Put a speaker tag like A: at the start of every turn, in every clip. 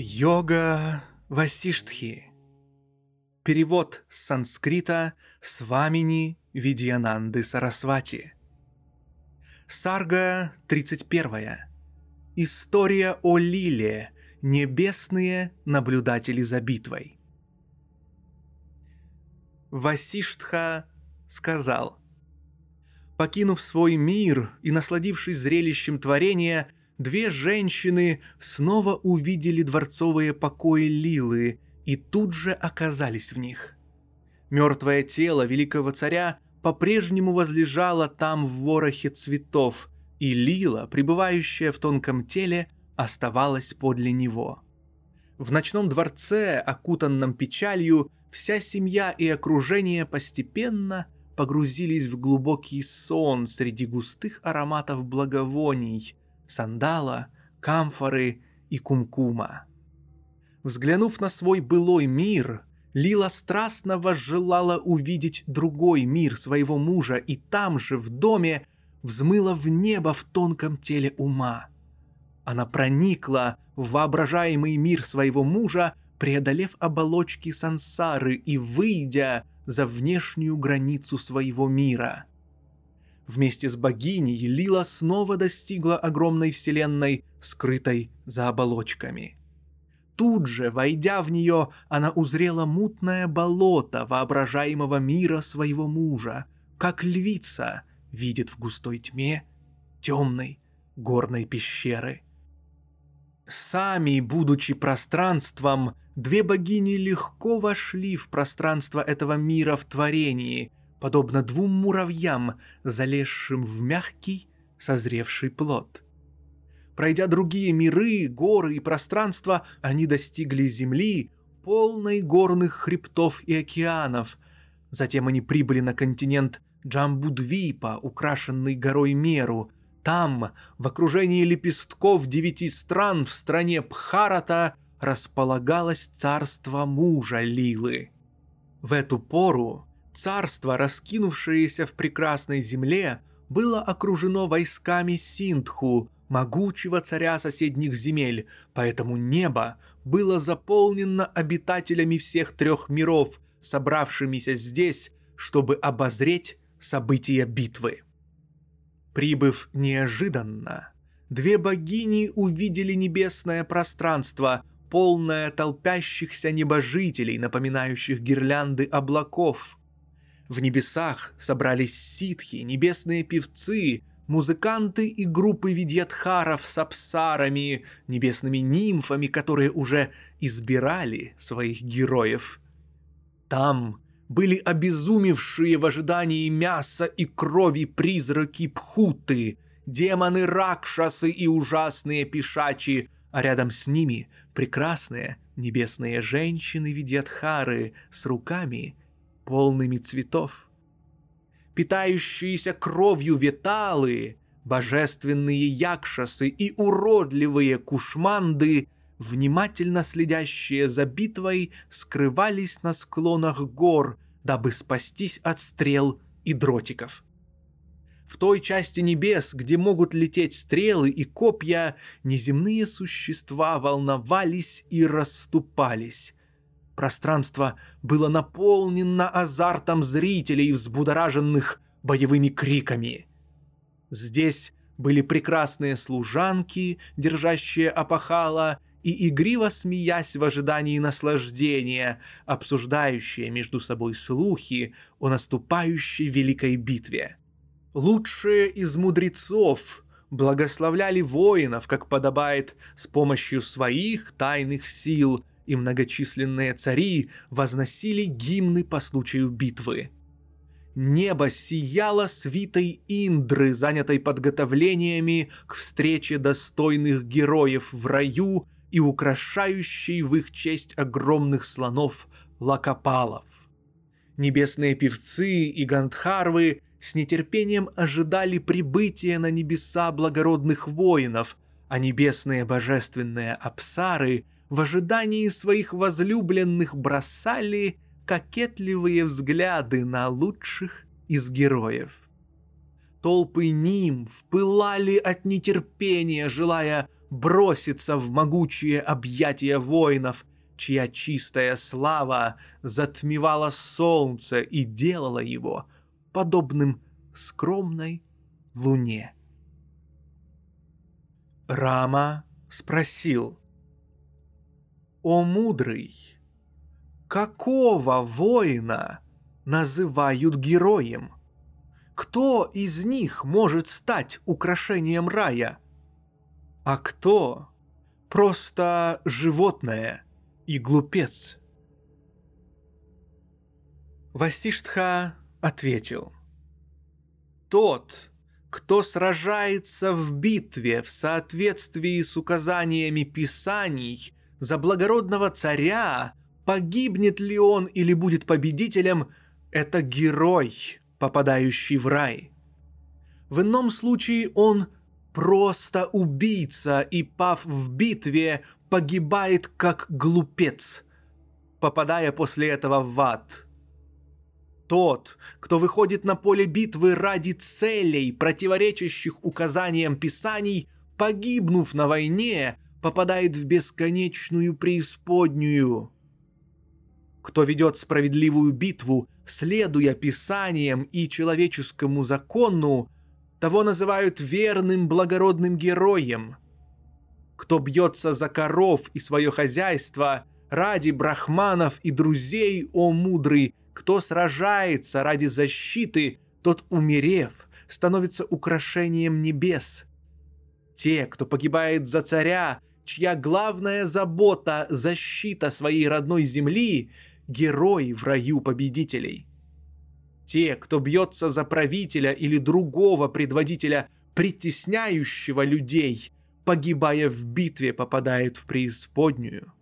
A: Йога Васиштхи. Перевод с санскрита Свамини Видьянанды Сарасвати. Сарга 31. История о Лиле. Небесные наблюдатели за битвой. Васиштха сказал. Покинув свой мир и насладившись зрелищем творения, две женщины снова увидели дворцовые покои Лилы и тут же оказались в них. Мертвое тело великого царя по-прежнему возлежало там в ворохе цветов, и Лила, пребывающая в тонком теле, оставалась подле него. В ночном дворце, окутанном печалью, вся семья и окружение постепенно погрузились в глубокий сон среди густых ароматов благовоний, сандала, камфоры и кумкума. Взглянув на свой былой мир, Лила страстно возжелала увидеть другой мир своего мужа и там же, в доме, взмыла в небо в тонком теле ума. Она проникла в воображаемый мир своего мужа, преодолев оболочки сансары и выйдя за внешнюю границу своего мира. Вместе с богиней Лила снова достигла огромной вселенной, скрытой за оболочками. Тут же, войдя в нее, она узрела мутное болото воображаемого мира своего мужа, как львица видит в густой тьме темной горной пещеры. Сами, будучи пространством, две богини легко вошли в пространство этого мира в творении, подобно двум муравьям, залезшим в мягкий, созревший плод. Пройдя другие миры, горы и пространства, они достигли земли, полной горных хребтов и океанов. Затем они прибыли на континент Джамбудвипа, украшенный горой Меру. Там, в окружении лепестков девяти стран в стране Пхарата, располагалось царство мужа Лилы. В эту пору царство, раскинувшееся в прекрасной земле, было окружено войсками Синдху, могучего царя соседних земель, поэтому небо было заполнено обитателями всех трех миров, собравшимися здесь, чтобы обозреть события битвы. Прибыв неожиданно, две богини увидели небесное пространство, полное толпящихся небожителей, напоминающих гирлянды облаков. В небесах собрались ситхи, небесные певцы, музыканты и группы видьятхаров с апсарами, небесными нимфами, которые уже избирали своих героев. Там были обезумевшие в ожидании мяса и крови призраки Пхуты, демоны Ракшасы и ужасные пешачи, а рядом с ними прекрасные небесные женщины Видьятхары с руками, полными цветов. Питающиеся кровью веталы, божественные якшасы и уродливые кушманды – внимательно следящие за битвой, скрывались на склонах гор, дабы спастись от стрел и дротиков. В той части небес, где могут лететь стрелы и копья, неземные существа волновались и расступались. Пространство было наполнено азартом зрителей, взбудораженных боевыми криками. Здесь были прекрасные служанки, держащие опахала, и игриво смеясь в ожидании наслаждения, обсуждающие между собой слухи о наступающей великой битве. Лучшие из мудрецов благословляли воинов, как подобает, с помощью своих тайных сил, и многочисленные цари возносили гимны по случаю битвы. небо сияло свитой Индры, занятой подготовлениями к встрече достойных героев в раю и украшающей в их честь огромных слонов лакопалов. Небесные певцы и гандхарвы с нетерпением ожидали прибытия на небеса благородных воинов, а небесные божественные апсары в ожидании своих возлюбленных бросали кокетливые взгляды на лучших из героев. Толпы нимф пылали от нетерпения, желая броситься в могучие объятия воинов, чья чистая слава затмевала солнце и делала его – подобным скромной луне. Рама спросил, «О мудрый, какого воина называют героем? Кто из них может стать украшением рая? А кто просто животное и глупец?» Васиштха ответил. «Тот, кто сражается в битве в соответствии с указаниями Писаний за благородного царя, погибнет ли он или будет победителем, это герой, попадающий в рай. В ином случае он просто убийца и, пав в битве, погибает как глупец, попадая после этого в ад – тот, кто выходит на поле битвы ради целей, противоречащих указаниям Писаний, погибнув на войне, попадает в бесконечную преисподнюю. Кто ведет справедливую битву, следуя Писаниям и человеческому закону, того называют верным благородным героем. Кто бьется за коров и свое хозяйство ради брахманов и друзей, о мудрый, кто сражается ради защиты, тот, умерев, становится украшением небес. Те, кто погибает за царя, чья главная забота – защита своей родной земли, герои в раю победителей. Те, кто бьется за правителя или другого предводителя, притесняющего людей, погибая в битве, попадает в преисподнюю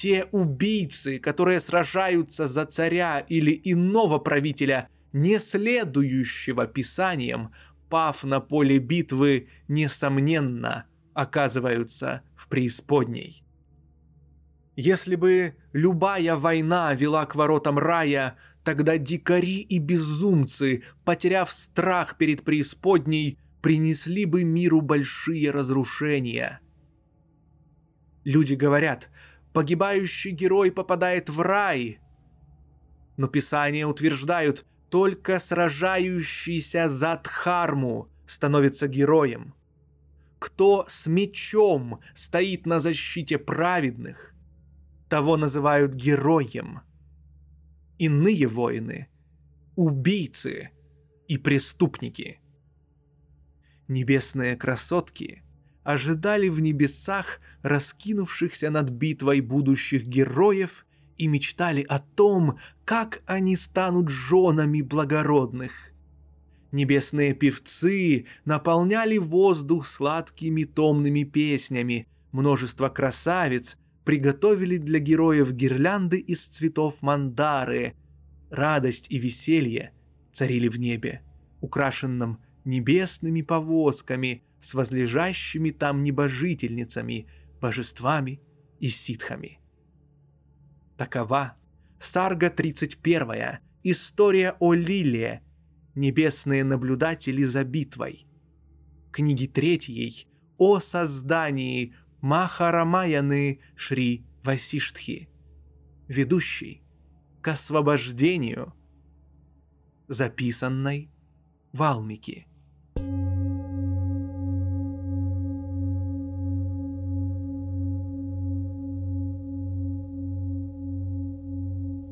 A: те убийцы, которые сражаются за царя или иного правителя, не следующего писаниям, пав на поле битвы, несомненно, оказываются в преисподней. Если бы любая война вела к воротам рая, тогда дикари и безумцы, потеряв страх перед преисподней, принесли бы миру большие разрушения. Люди говорят, погибающий герой попадает в рай. Но писания утверждают, только сражающийся за Дхарму становится героем. Кто с мечом стоит на защите праведных, того называют героем. Иные воины — убийцы и преступники. Небесные красотки — ожидали в небесах раскинувшихся над битвой будущих героев и мечтали о том, как они станут женами благородных. Небесные певцы наполняли воздух сладкими томными песнями, множество красавиц приготовили для героев гирлянды из цветов мандары. Радость и веселье царили в небе, украшенном небесными повозками – с возлежащими там небожительницами, божествами и ситхами. Такова Сарга 31, история о Лиле, небесные наблюдатели за битвой. Книги третьей о создании Махарамаяны Шри Васиштхи, ведущий к освобождению, записанной Валмики.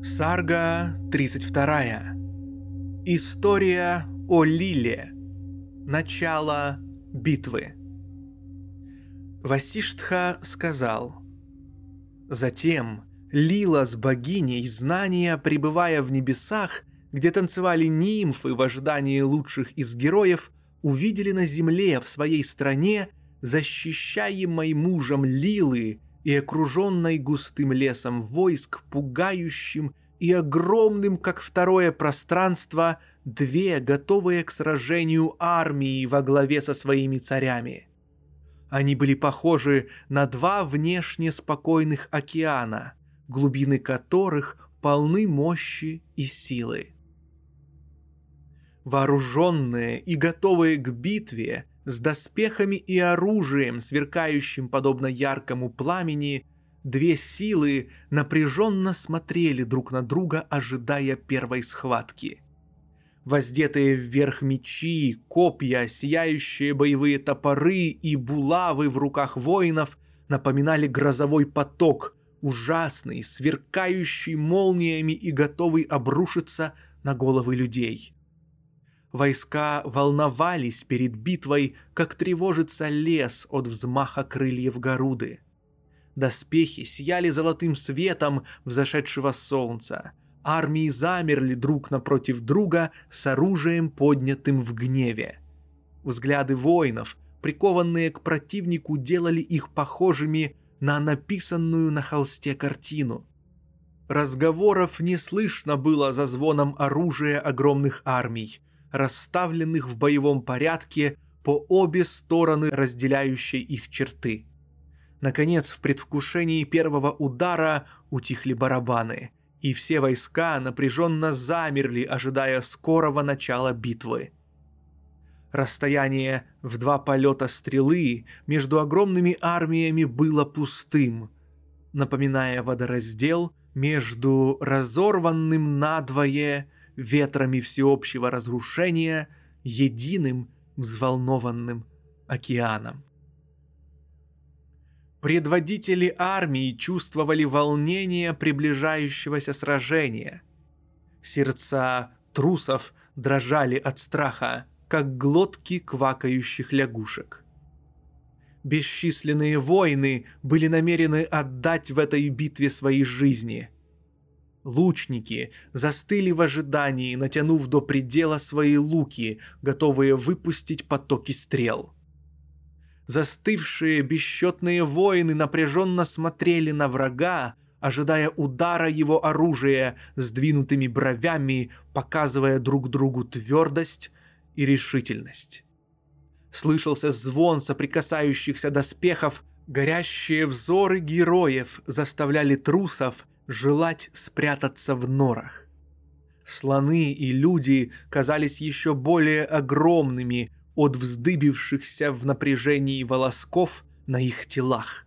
A: Сарга 32. История о Лиле. Начало битвы. Васиштха сказал. Затем Лила с богиней знания, пребывая в небесах, где танцевали нимфы в ожидании лучших из героев, увидели на земле в своей стране защищаемой мужем Лилы и окруженной густым лесом войск, пугающим и огромным, как второе пространство, две готовые к сражению армии во главе со своими царями. Они были похожи на два внешне спокойных океана, глубины которых полны мощи и силы. Вооруженные и готовые к битве, с доспехами и оружием, сверкающим подобно яркому пламени, две силы напряженно смотрели друг на друга, ожидая первой схватки. Воздетые вверх мечи, копья, сияющие боевые топоры и булавы в руках воинов напоминали грозовой поток, ужасный, сверкающий молниями и готовый обрушиться на головы людей. Войска волновались перед битвой, как тревожится лес от взмаха крыльев Горуды. Доспехи сияли золотым светом взошедшего солнца. Армии замерли друг напротив друга с оружием, поднятым в гневе. Взгляды воинов, прикованные к противнику, делали их похожими на написанную на холсте картину. Разговоров не слышно было за звоном оружия огромных армий, расставленных в боевом порядке по обе стороны разделяющей их черты. Наконец, в предвкушении первого удара утихли барабаны, и все войска напряженно замерли, ожидая скорого начала битвы. Расстояние в два полета стрелы между огромными армиями было пустым, напоминая водораздел между разорванным надвое ветрами всеобщего разрушения единым взволнованным океаном. Предводители армии чувствовали волнение приближающегося сражения. Сердца трусов дрожали от страха, как глотки квакающих лягушек. Бесчисленные воины были намерены отдать в этой битве свои жизни. Лучники застыли в ожидании, натянув до предела свои луки, готовые выпустить потоки стрел – Застывшие бесчетные воины напряженно смотрели на врага, ожидая удара его оружия, сдвинутыми бровями, показывая друг другу твердость и решительность. Слышался звон соприкасающихся доспехов, горящие взоры героев заставляли трусов желать спрятаться в норах. Слоны и люди казались еще более огромными, от вздыбившихся в напряжении волосков на их телах.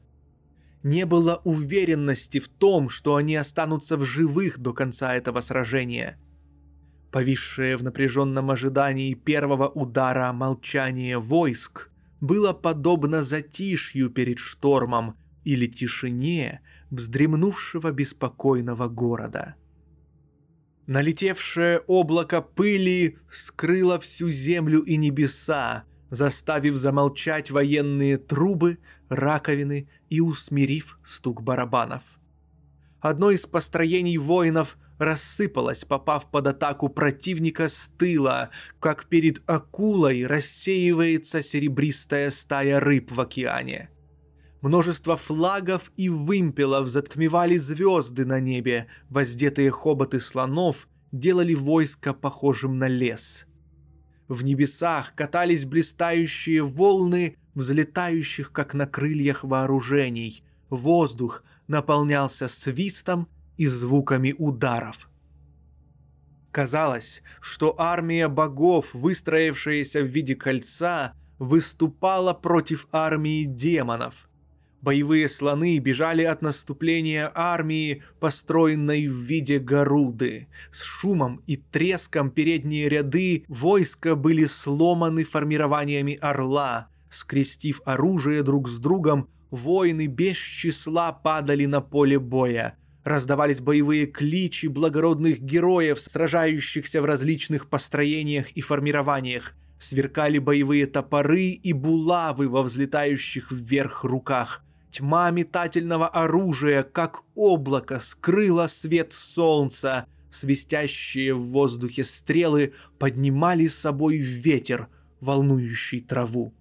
A: Не было уверенности в том, что они останутся в живых до конца этого сражения. Повисшее в напряженном ожидании первого удара молчание войск было подобно затишью перед штормом или тишине вздремнувшего беспокойного города. Налетевшее облако пыли скрыло всю землю и небеса, заставив замолчать военные трубы, раковины и усмирив стук барабанов. Одно из построений воинов рассыпалось, попав под атаку противника с тыла, как перед акулой рассеивается серебристая стая рыб в океане. Множество флагов и вымпелов затмевали звезды на небе, воздетые хоботы слонов делали войско похожим на лес. В небесах катались блистающие волны взлетающих, как на крыльях вооружений. Воздух наполнялся свистом и звуками ударов. Казалось, что армия богов, выстроившаяся в виде кольца, выступала против армии демонов – Боевые слоны бежали от наступления армии, построенной в виде горуды. С шумом и треском передние ряды войска были сломаны формированиями орла. Скрестив оружие друг с другом, воины без числа падали на поле боя. Раздавались боевые кличи благородных героев, сражающихся в различных построениях и формированиях. Сверкали боевые топоры и булавы во взлетающих вверх руках – Тьма метательного оружия, как облако, скрыла свет солнца. свистящие в воздухе стрелы поднимали с собой ветер, волнующий траву.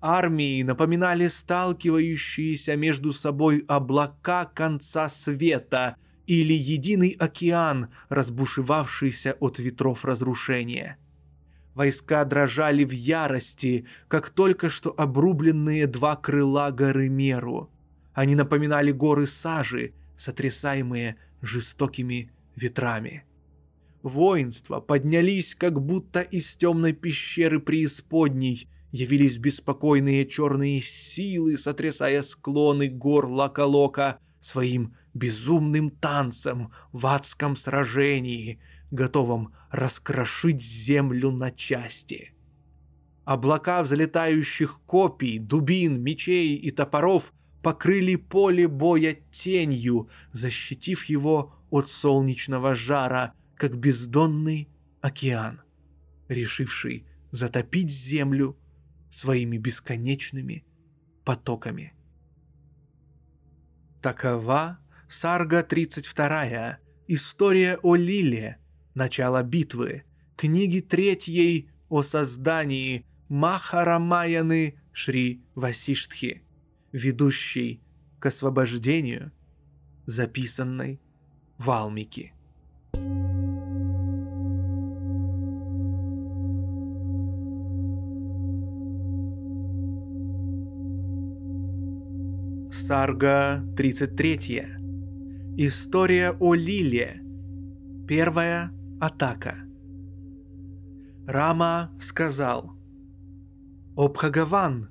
A: Армии напоминали сталкивающиеся между собой облака конца света или единый океан, разбушевавшийся от ветров разрушения. Войска дрожали в ярости, как только что обрубленные два крыла горы Меру. Они напоминали горы сажи, сотрясаемые жестокими ветрами. Воинства поднялись, как будто из темной пещеры преисподней, явились беспокойные черные силы, сотрясая склоны гор Лакалока своим безумным танцем в адском сражении, готовом раскрошить землю на части. Облака взлетающих копий, дубин, мечей и топоров покрыли поле боя тенью, защитив его от солнечного жара, как бездонный океан, решивший затопить землю своими бесконечными потоками. Такова Сарга 32, История о Лиле, Начало битвы, книги третьей о создании Махарамаяны Шри Васиштхи, ведущей к освобождению, записанной Валмики. Сарга 33. История о Лиле. Первая атака. Рама сказал. «О Бхагаван,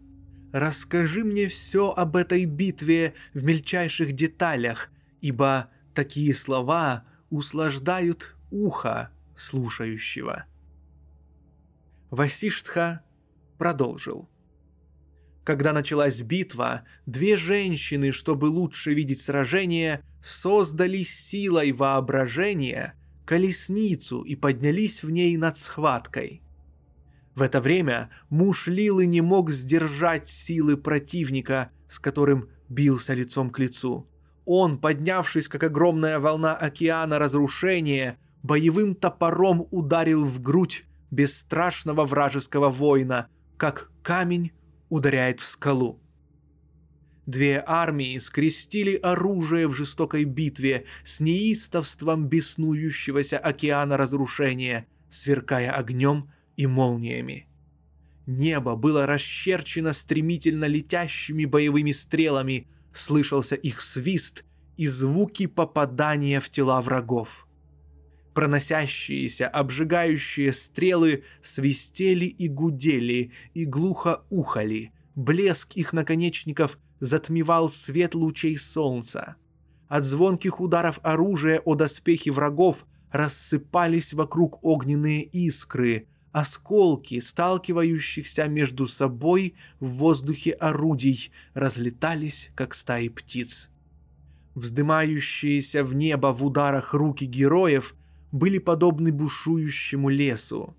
A: расскажи мне все об этой битве в мельчайших деталях, ибо такие слова услаждают ухо слушающего». Васиштха продолжил. Когда началась битва, две женщины, чтобы лучше видеть сражение, создали силой воображения колесницу и поднялись в ней над схваткой. В это время муж Лилы не мог сдержать силы противника, с которым бился лицом к лицу. Он, поднявшись как огромная волна океана разрушения, боевым топором ударил в грудь бесстрашного вражеского воина, как камень ударяет в скалу. Две армии скрестили оружие в жестокой битве с неистовством беснующегося океана разрушения, сверкая огнем и молниями. Небо было расчерчено стремительно летящими боевыми стрелами, слышался их свист и звуки попадания в тела врагов. Проносящиеся, обжигающие стрелы свистели и гудели, и глухо ухали. Блеск их наконечников затмевал свет лучей солнца. От звонких ударов оружия о доспехи врагов рассыпались вокруг огненные искры, осколки, сталкивающихся между собой в воздухе орудий, разлетались, как стаи птиц. Вздымающиеся в небо в ударах руки героев были подобны бушующему лесу.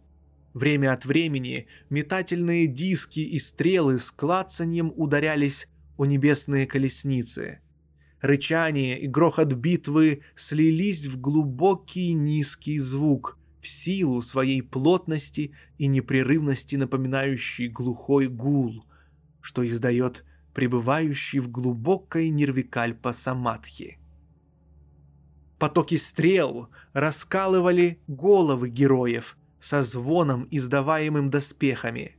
A: Время от времени метательные диски и стрелы с клацаньем ударялись о небесные колесницы. Рычание и грохот битвы слились в глубокий низкий звук, в силу своей плотности и непрерывности напоминающий глухой гул, что издает пребывающий в глубокой нервикальпа самадхи. Потоки стрел раскалывали головы героев со звоном, издаваемым доспехами.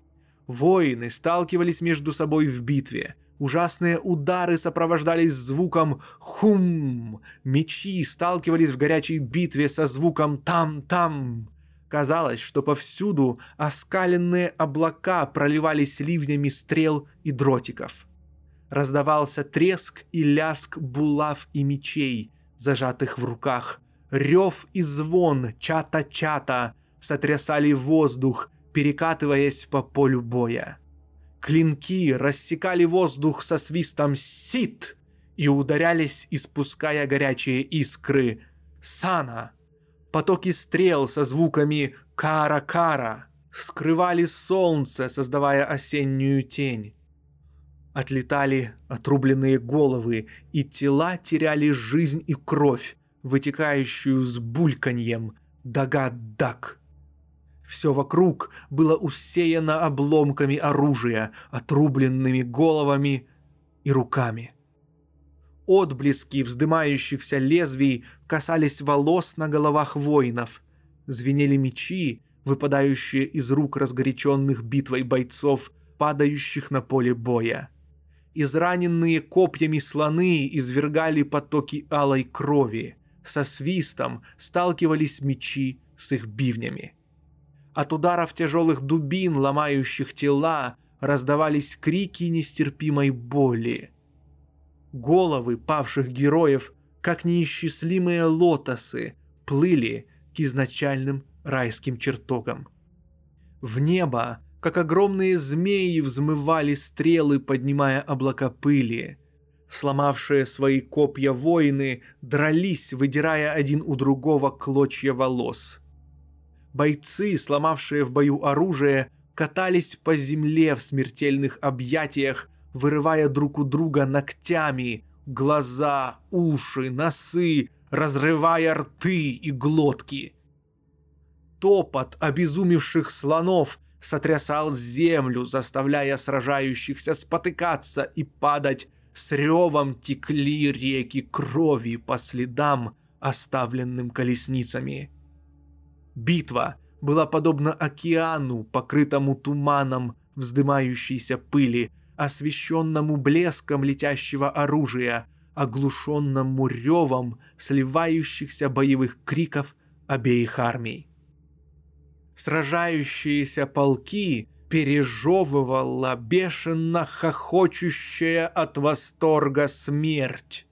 A: Воины сталкивались между собой в битве. Ужасные удары сопровождались звуком «хум». Мечи сталкивались в горячей битве со звуком «там-там». Казалось, что повсюду оскаленные облака проливались ливнями стрел и дротиков. Раздавался треск и ляск булав и мечей, зажатых в руках. Рев и звон чата-чата сотрясали воздух, перекатываясь по полю боя. Клинки рассекали воздух со свистом «сит» и ударялись, испуская горячие искры «сана». Потоки стрел со звуками «кара-кара» скрывали солнце, создавая осеннюю тень. Отлетали отрубленные головы, и тела теряли жизнь и кровь вытекающую с бульканьем дагадак. Все вокруг было усеяно обломками оружия, отрубленными головами и руками. Отблески вздымающихся лезвий касались волос на головах воинов. Звенели мечи, выпадающие из рук разгоряченных битвой бойцов, падающих на поле боя. Израненные копьями слоны извергали потоки алой крови. Со свистом сталкивались мечи с их бивнями. От ударов тяжелых дубин, ломающих тела, раздавались крики нестерпимой боли. Головы павших героев, как неисчислимые лотосы, плыли к изначальным райским чертогам. В небо, как огромные змеи, взмывали стрелы, поднимая облака пыли. Сломавшие свои копья воины дрались, выдирая один у другого клочья волос – Бойцы, сломавшие в бою оружие, катались по земле в смертельных объятиях, вырывая друг у друга ногтями глаза, уши, носы, разрывая рты и глотки. Топот обезумевших слонов сотрясал землю, заставляя сражающихся спотыкаться и падать. С ревом текли реки крови по следам, оставленным колесницами. Битва была подобна океану, покрытому туманом вздымающейся пыли, освещенному блеском летящего оружия, оглушенному ревом сливающихся боевых криков обеих армий. Сражающиеся полки пережевывала бешено хохочущая от восторга смерть.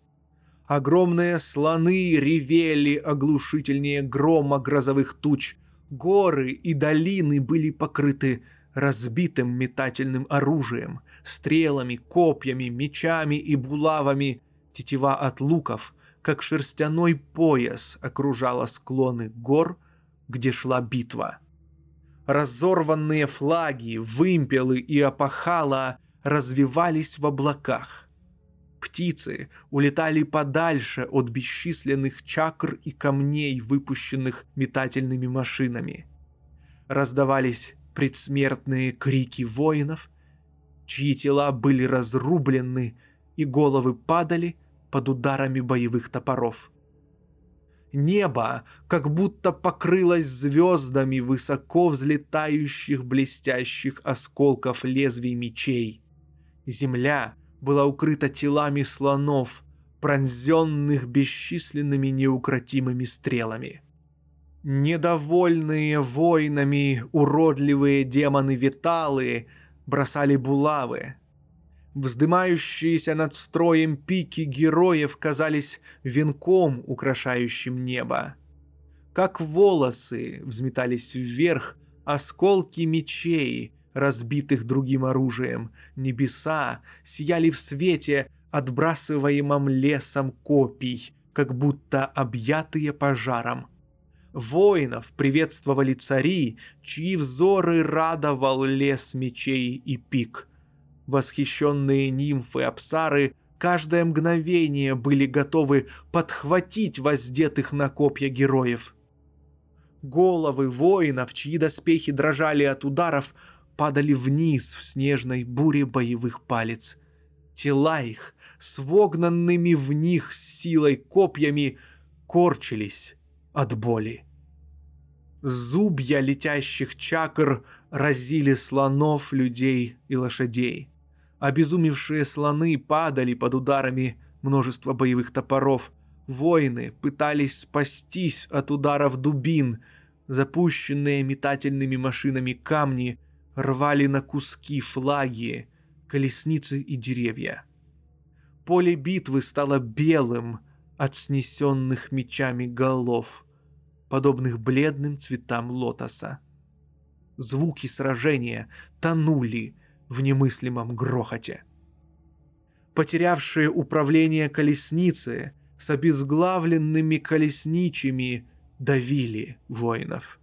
A: Огромные слоны ревели оглушительнее грома грозовых туч. Горы и долины были покрыты разбитым метательным оружием, стрелами, копьями, мечами и булавами. Тетива от луков, как шерстяной пояс, окружала склоны гор, где шла битва. Разорванные флаги, вымпелы и опахала развивались в облаках птицы улетали подальше от бесчисленных чакр и камней, выпущенных метательными машинами. Раздавались предсмертные крики воинов, чьи тела были разрублены и головы падали под ударами боевых топоров. Небо как будто покрылось звездами высоко взлетающих блестящих осколков лезвий мечей. Земля была укрыта телами слонов, пронзенных бесчисленными неукротимыми стрелами. Недовольные войнами уродливые демоны-виталы бросали булавы. Вздымающиеся над строем пики героев казались венком, украшающим небо. Как волосы взметались вверх осколки мечей, разбитых другим оружием. Небеса сияли в свете, отбрасываемом лесом копий, как будто объятые пожаром. Воинов приветствовали цари, чьи взоры радовал лес мечей и пик. Восхищенные нимфы Апсары каждое мгновение были готовы подхватить воздетых на копья героев. Головы воинов, чьи доспехи дрожали от ударов, падали вниз в снежной буре боевых палец. Тела их, с вогнанными в них силой копьями, корчились от боли. Зубья летящих чакр разили слонов, людей и лошадей. Обезумевшие слоны падали под ударами множества боевых топоров. Воины пытались спастись от ударов дубин. Запущенные метательными машинами камни рвали на куски флаги, колесницы и деревья. Поле битвы стало белым от снесенных мечами голов, подобных бледным цветам лотоса. Звуки сражения тонули в немыслимом грохоте. Потерявшие управление колесницы с обезглавленными колесничими давили воинов –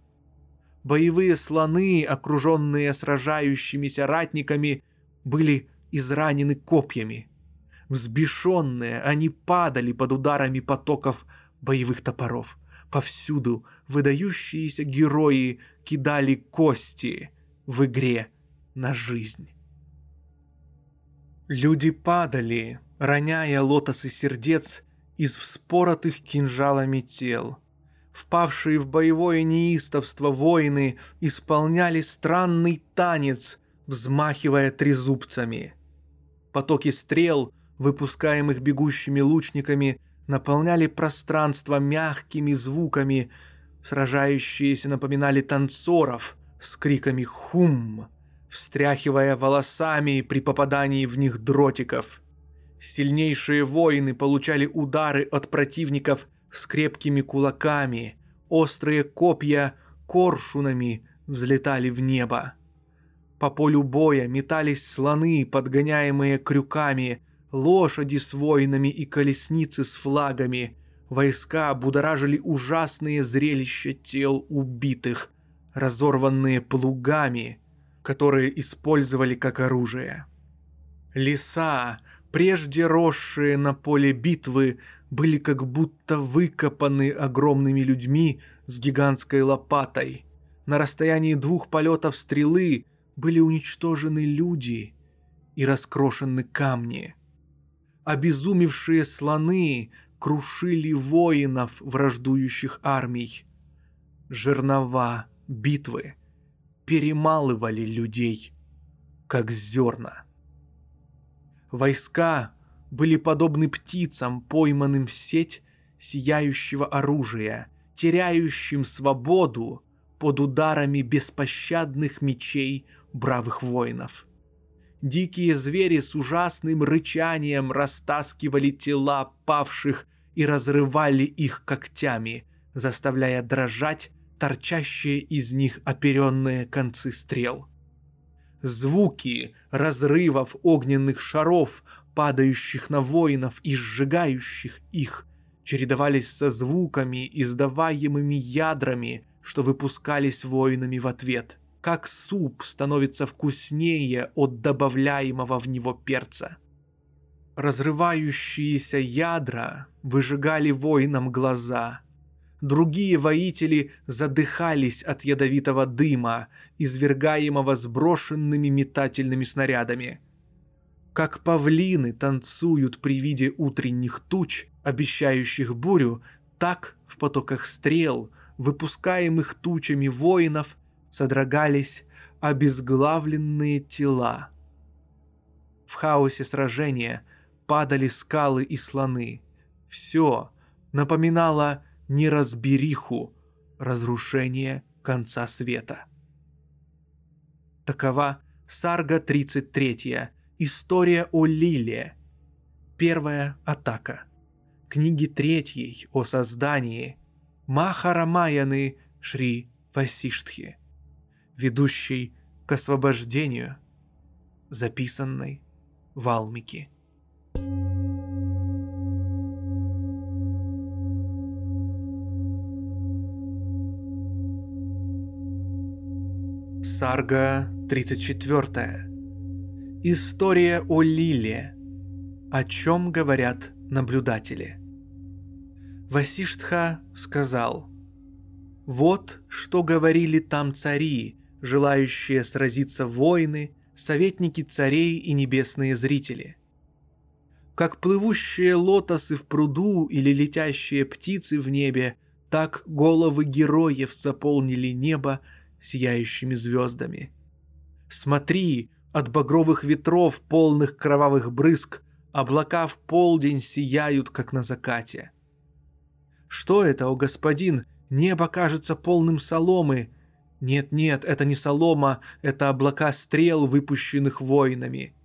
A: Боевые слоны, окруженные сражающимися ратниками, были изранены копьями. Взбешенные, они падали под ударами потоков боевых топоров. Повсюду выдающиеся герои кидали кости в игре на жизнь. Люди падали, роняя лотосы сердец из вспоротых кинжалами тел. Впавшие в боевое неистовство воины исполняли странный танец, взмахивая трезубцами. Потоки стрел, выпускаемых бегущими лучниками, наполняли пространство мягкими звуками, сражающиеся напоминали танцоров с криками «Хум!», встряхивая волосами при попадании в них дротиков. Сильнейшие воины получали удары от противников с крепкими кулаками, острые копья коршунами взлетали в небо. По полю боя метались слоны, подгоняемые крюками, лошади с воинами и колесницы с флагами. Войска будоражили ужасные зрелища тел убитых, разорванные плугами, которые использовали как оружие. Леса, прежде росшие на поле битвы, были как будто выкопаны огромными людьми с гигантской лопатой. На расстоянии двух полетов стрелы были уничтожены люди и раскрошены камни. Обезумевшие слоны крушили воинов враждующих армий. Жернова битвы перемалывали людей, как зерна. Войска были подобны птицам, пойманным в сеть сияющего оружия, теряющим свободу под ударами беспощадных мечей бравых воинов. Дикие звери с ужасным рычанием растаскивали тела павших и разрывали их когтями, заставляя дрожать торчащие из них оперенные концы стрел. Звуки разрывов огненных шаров, падающих на воинов и сжигающих их, чередовались со звуками, издаваемыми ядрами, что выпускались воинами в ответ как суп становится вкуснее от добавляемого в него перца. Разрывающиеся ядра выжигали воинам глаза. Другие воители задыхались от ядовитого дыма, извергаемого сброшенными метательными снарядами. Как павлины танцуют при виде утренних туч, обещающих бурю, так в потоках стрел, выпускаемых тучами воинов, содрогались обезглавленные тела. В хаосе сражения падали скалы и слоны. Все напоминало неразбериху, разрушение конца света. Такова Сарга 33, история о Лиле, первая атака, книги третьей о создании, Махарамаяны Шри Васиштхи. Ведущей к освобождению, записанной в Алмике. Сарга 34. История о Лиле. О чем говорят наблюдатели. Васиштха сказал, «Вот что говорили там цари, желающие сразиться воины, советники царей и небесные зрители. Как плывущие лотосы в пруду или летящие птицы в небе, так головы героев заполнили небо сияющими звездами. Смотри, от багровых ветров, полных кровавых брызг, облака в полдень сияют, как на закате. Что это, о господин? Небо кажется полным соломы, нет-нет, это не солома, это облака стрел, выпущенных воинами.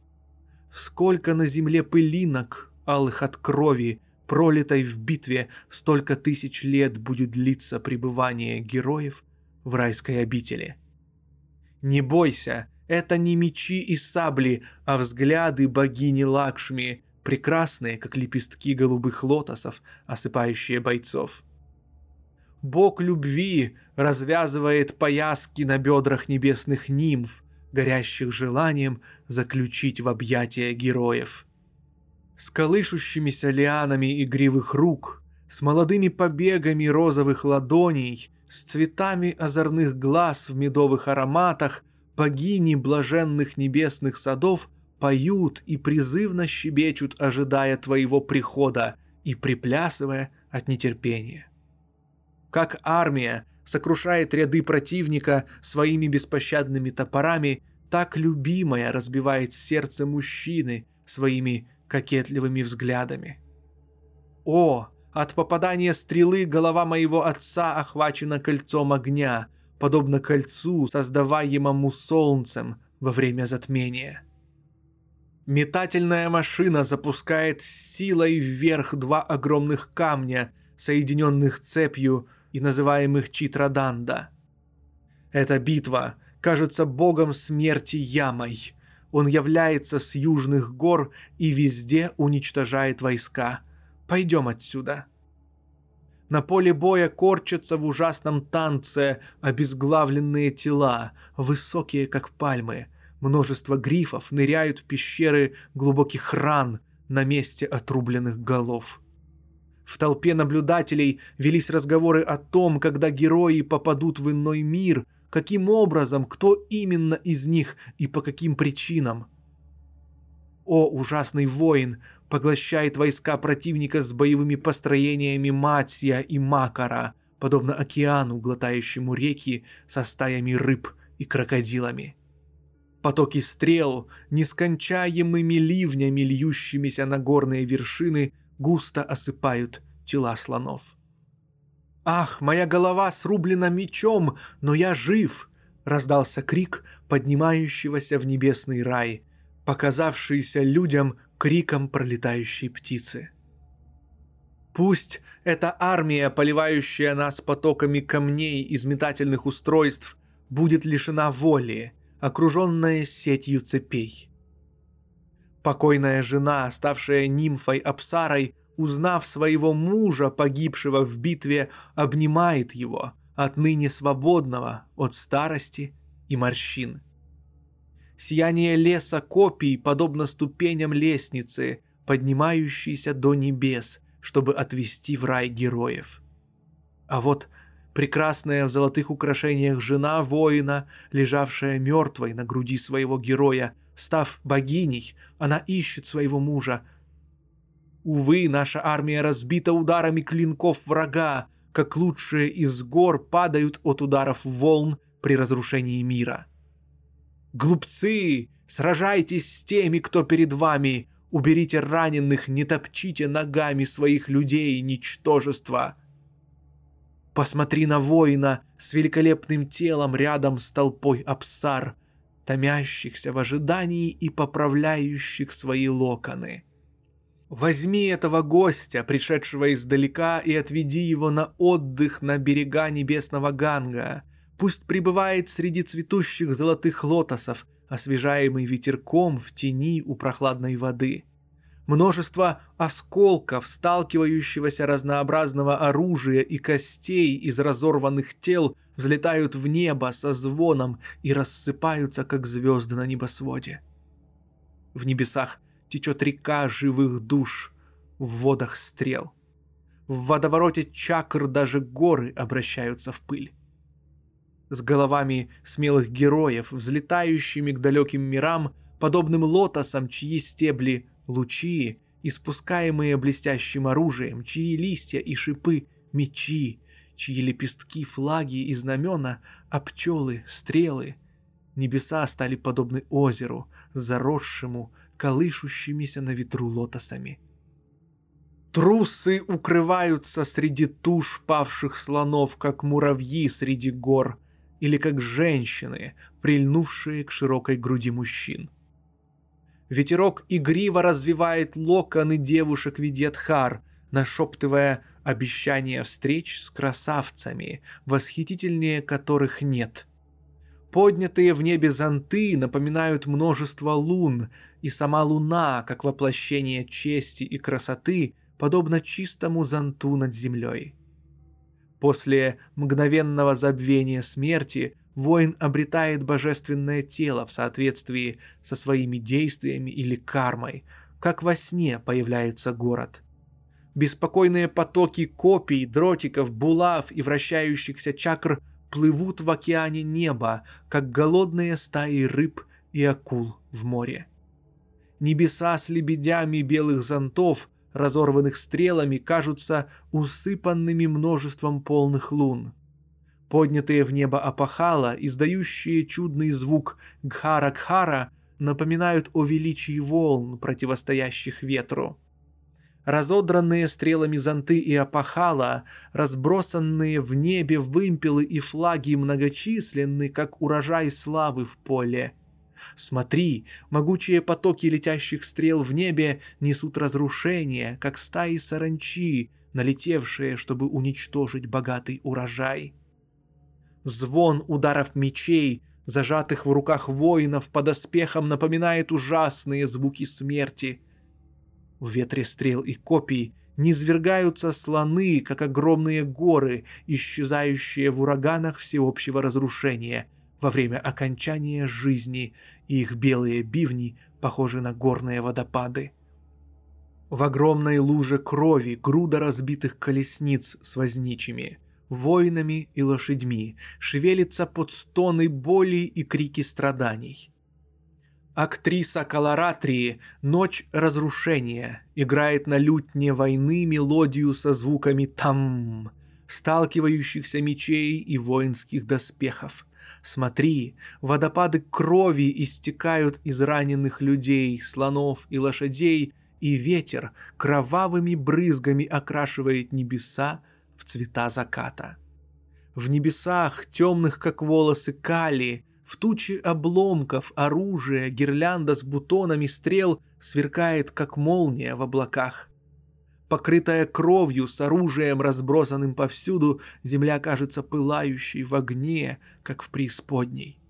A: Сколько на земле пылинок, алых от крови, пролитой в битве, столько тысяч лет будет длиться пребывание героев в райской обители. Не бойся, это не мечи и сабли, а взгляды богини Лакшми, прекрасные, как лепестки голубых лотосов, осыпающие бойцов. Бог любви развязывает пояски на бедрах небесных нимф, горящих желанием заключить в объятия героев. С колышущимися лианами игривых рук, с молодыми побегами розовых ладоней, с цветами озорных глаз в медовых ароматах, богини блаженных небесных садов поют и призывно щебечут, ожидая твоего прихода и приплясывая от нетерпения. Как армия сокрушает ряды противника своими беспощадными топорами, так любимая разбивает сердце мужчины своими кокетливыми взглядами. О, от попадания стрелы голова моего отца охвачена кольцом огня, подобно кольцу, создаваемому солнцем во время затмения. Метательная машина запускает силой вверх два огромных камня, соединенных цепью и называемых Читраданда. Эта битва кажется богом смерти ямой. Он является с южных гор и везде уничтожает войска – Пойдем отсюда». На поле боя корчатся в ужасном танце обезглавленные тела, высокие как пальмы. Множество грифов ныряют в пещеры глубоких ран на месте отрубленных голов. В толпе наблюдателей велись разговоры о том, когда герои попадут в иной мир, каким образом, кто именно из них и по каким причинам. О, ужасный воин, поглощает войска противника с боевыми построениями Матсия и Макара, подобно океану, глотающему реки со стаями рыб и крокодилами. Потоки стрел, нескончаемыми ливнями, льющимися на горные вершины, густо осыпают тела слонов. «Ах, моя голова срублена мечом, но я жив!» — раздался крик поднимающегося в небесный рай, показавшийся людям криком пролетающей птицы. Пусть эта армия, поливающая нас потоками камней из метательных устройств, будет лишена воли, окруженная сетью цепей. Покойная жена, ставшая нимфой Апсарой, узнав своего мужа, погибшего в битве, обнимает его, отныне свободного от старости и морщин. Сияние леса копий подобно ступеням лестницы, поднимающейся до небес, чтобы отвести в рай героев. А вот прекрасная в золотых украшениях жена воина, лежавшая мертвой на груди своего героя, став богиней, она ищет своего мужа. Увы, наша армия разбита ударами клинков врага, как лучшие из гор падают от ударов волн при разрушении мира. Глупцы, сражайтесь с теми, кто перед вами. Уберите раненых, не топчите ногами своих людей, ничтожество. Посмотри на воина с великолепным телом рядом с толпой абсар, томящихся в ожидании и поправляющих свои локоны. Возьми этого гостя, пришедшего издалека, и отведи его на отдых на берега небесного Ганга — Пусть пребывает среди цветущих золотых лотосов, освежаемый ветерком в тени у прохладной воды. Множество осколков, сталкивающегося разнообразного оружия и костей из разорванных тел взлетают в небо со звоном и рассыпаются, как звезды на небосводе. В небесах течет река живых душ в водах стрел. В водовороте чакр даже горы обращаются в пыль с головами смелых героев, взлетающими к далеким мирам, подобным лотосам, чьи стебли — лучи, испускаемые блестящим оружием, чьи листья и шипы — мечи, чьи лепестки — флаги и знамена, а пчелы — стрелы. Небеса стали подобны озеру, заросшему, колышущимися на ветру лотосами. Трусы укрываются среди туш павших слонов, как муравьи среди гор, или как женщины, прильнувшие к широкой груди мужчин. Ветерок игриво развивает локоны девушек Видьятхар, нашептывая обещания встреч с красавцами, восхитительнее которых нет. Поднятые в небе зонты напоминают множество лун, и сама луна, как воплощение чести и красоты, подобно чистому зонту над землей. После мгновенного забвения смерти воин обретает божественное тело в соответствии со своими действиями или кармой, как во сне появляется город. Беспокойные потоки копий, дротиков, булав и вращающихся чакр плывут в океане неба, как голодные стаи рыб и акул в море. Небеса с лебедями белых зонтов, разорванных стрелами, кажутся усыпанными множеством полных лун. Поднятые в небо опахала, издающие чудный звук гхара-гхара, напоминают о величии волн, противостоящих ветру. Разодранные стрелами зонты и опахала, разбросанные в небе вымпелы и флаги многочисленны, как урожай славы в поле. Смотри, могучие потоки летящих стрел в небе несут разрушение, как стаи саранчи, налетевшие, чтобы уничтожить богатый урожай. Звон ударов мечей, зажатых в руках воинов под оспехом, напоминает ужасные звуки смерти. В ветре стрел и копий низвергаются слоны, как огромные горы, исчезающие в ураганах всеобщего разрушения во время окончания жизни, и их белые бивни похожи на горные водопады. В огромной луже крови груда разбитых колесниц с возничими, воинами и лошадьми шевелится под стоны боли и крики страданий – Актриса Колоратрии «Ночь разрушения» играет на лютне войны мелодию со звуками «там», сталкивающихся мечей и воинских доспехов. Смотри, водопады крови истекают из раненых людей, слонов и лошадей, и ветер кровавыми брызгами окрашивает небеса в цвета заката. В небесах, темных как волосы кали, в туче обломков, оружия, гирлянда с бутонами стрел сверкает, как молния в облаках. Покрытая кровью, с оружием, разбросанным повсюду, земля кажется пылающей в огне, как в преисподней.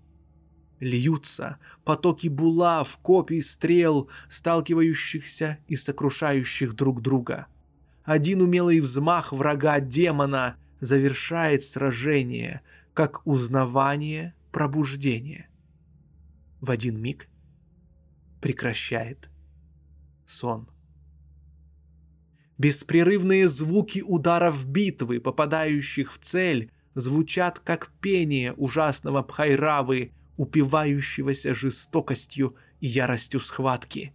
A: Льются потоки булав, копий стрел, сталкивающихся и сокрушающих друг друга. Один умелый взмах врага демона завершает сражение, как узнавание пробуждение. В один миг прекращает сон. Беспрерывные звуки ударов битвы, попадающих в цель, звучат как пение ужасного Пхайравы, упивающегося жестокостью и яростью схватки.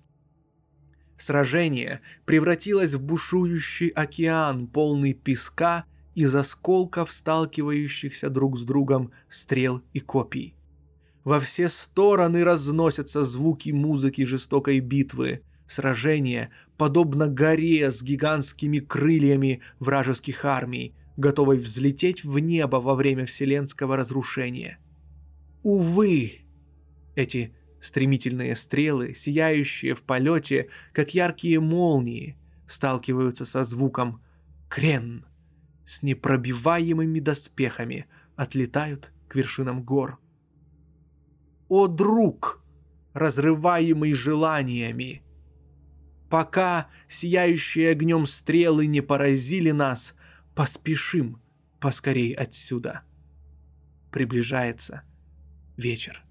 A: Сражение превратилось в бушующий океан, полный песка из осколков сталкивающихся друг с другом стрел и копий. Во все стороны разносятся звуки музыки жестокой битвы. Сражение подобно горе с гигантскими крыльями вражеских армий, готовой взлететь в небо во время вселенского разрушения. Увы, эти стремительные стрелы, сияющие в полете, как яркие молнии, сталкиваются со звуком «крен», с непробиваемыми доспехами отлетают к вершинам гор. О, друг, разрываемый желаниями! Пока сияющие огнем стрелы не поразили нас, поспешим поскорей отсюда. Приближается вечер.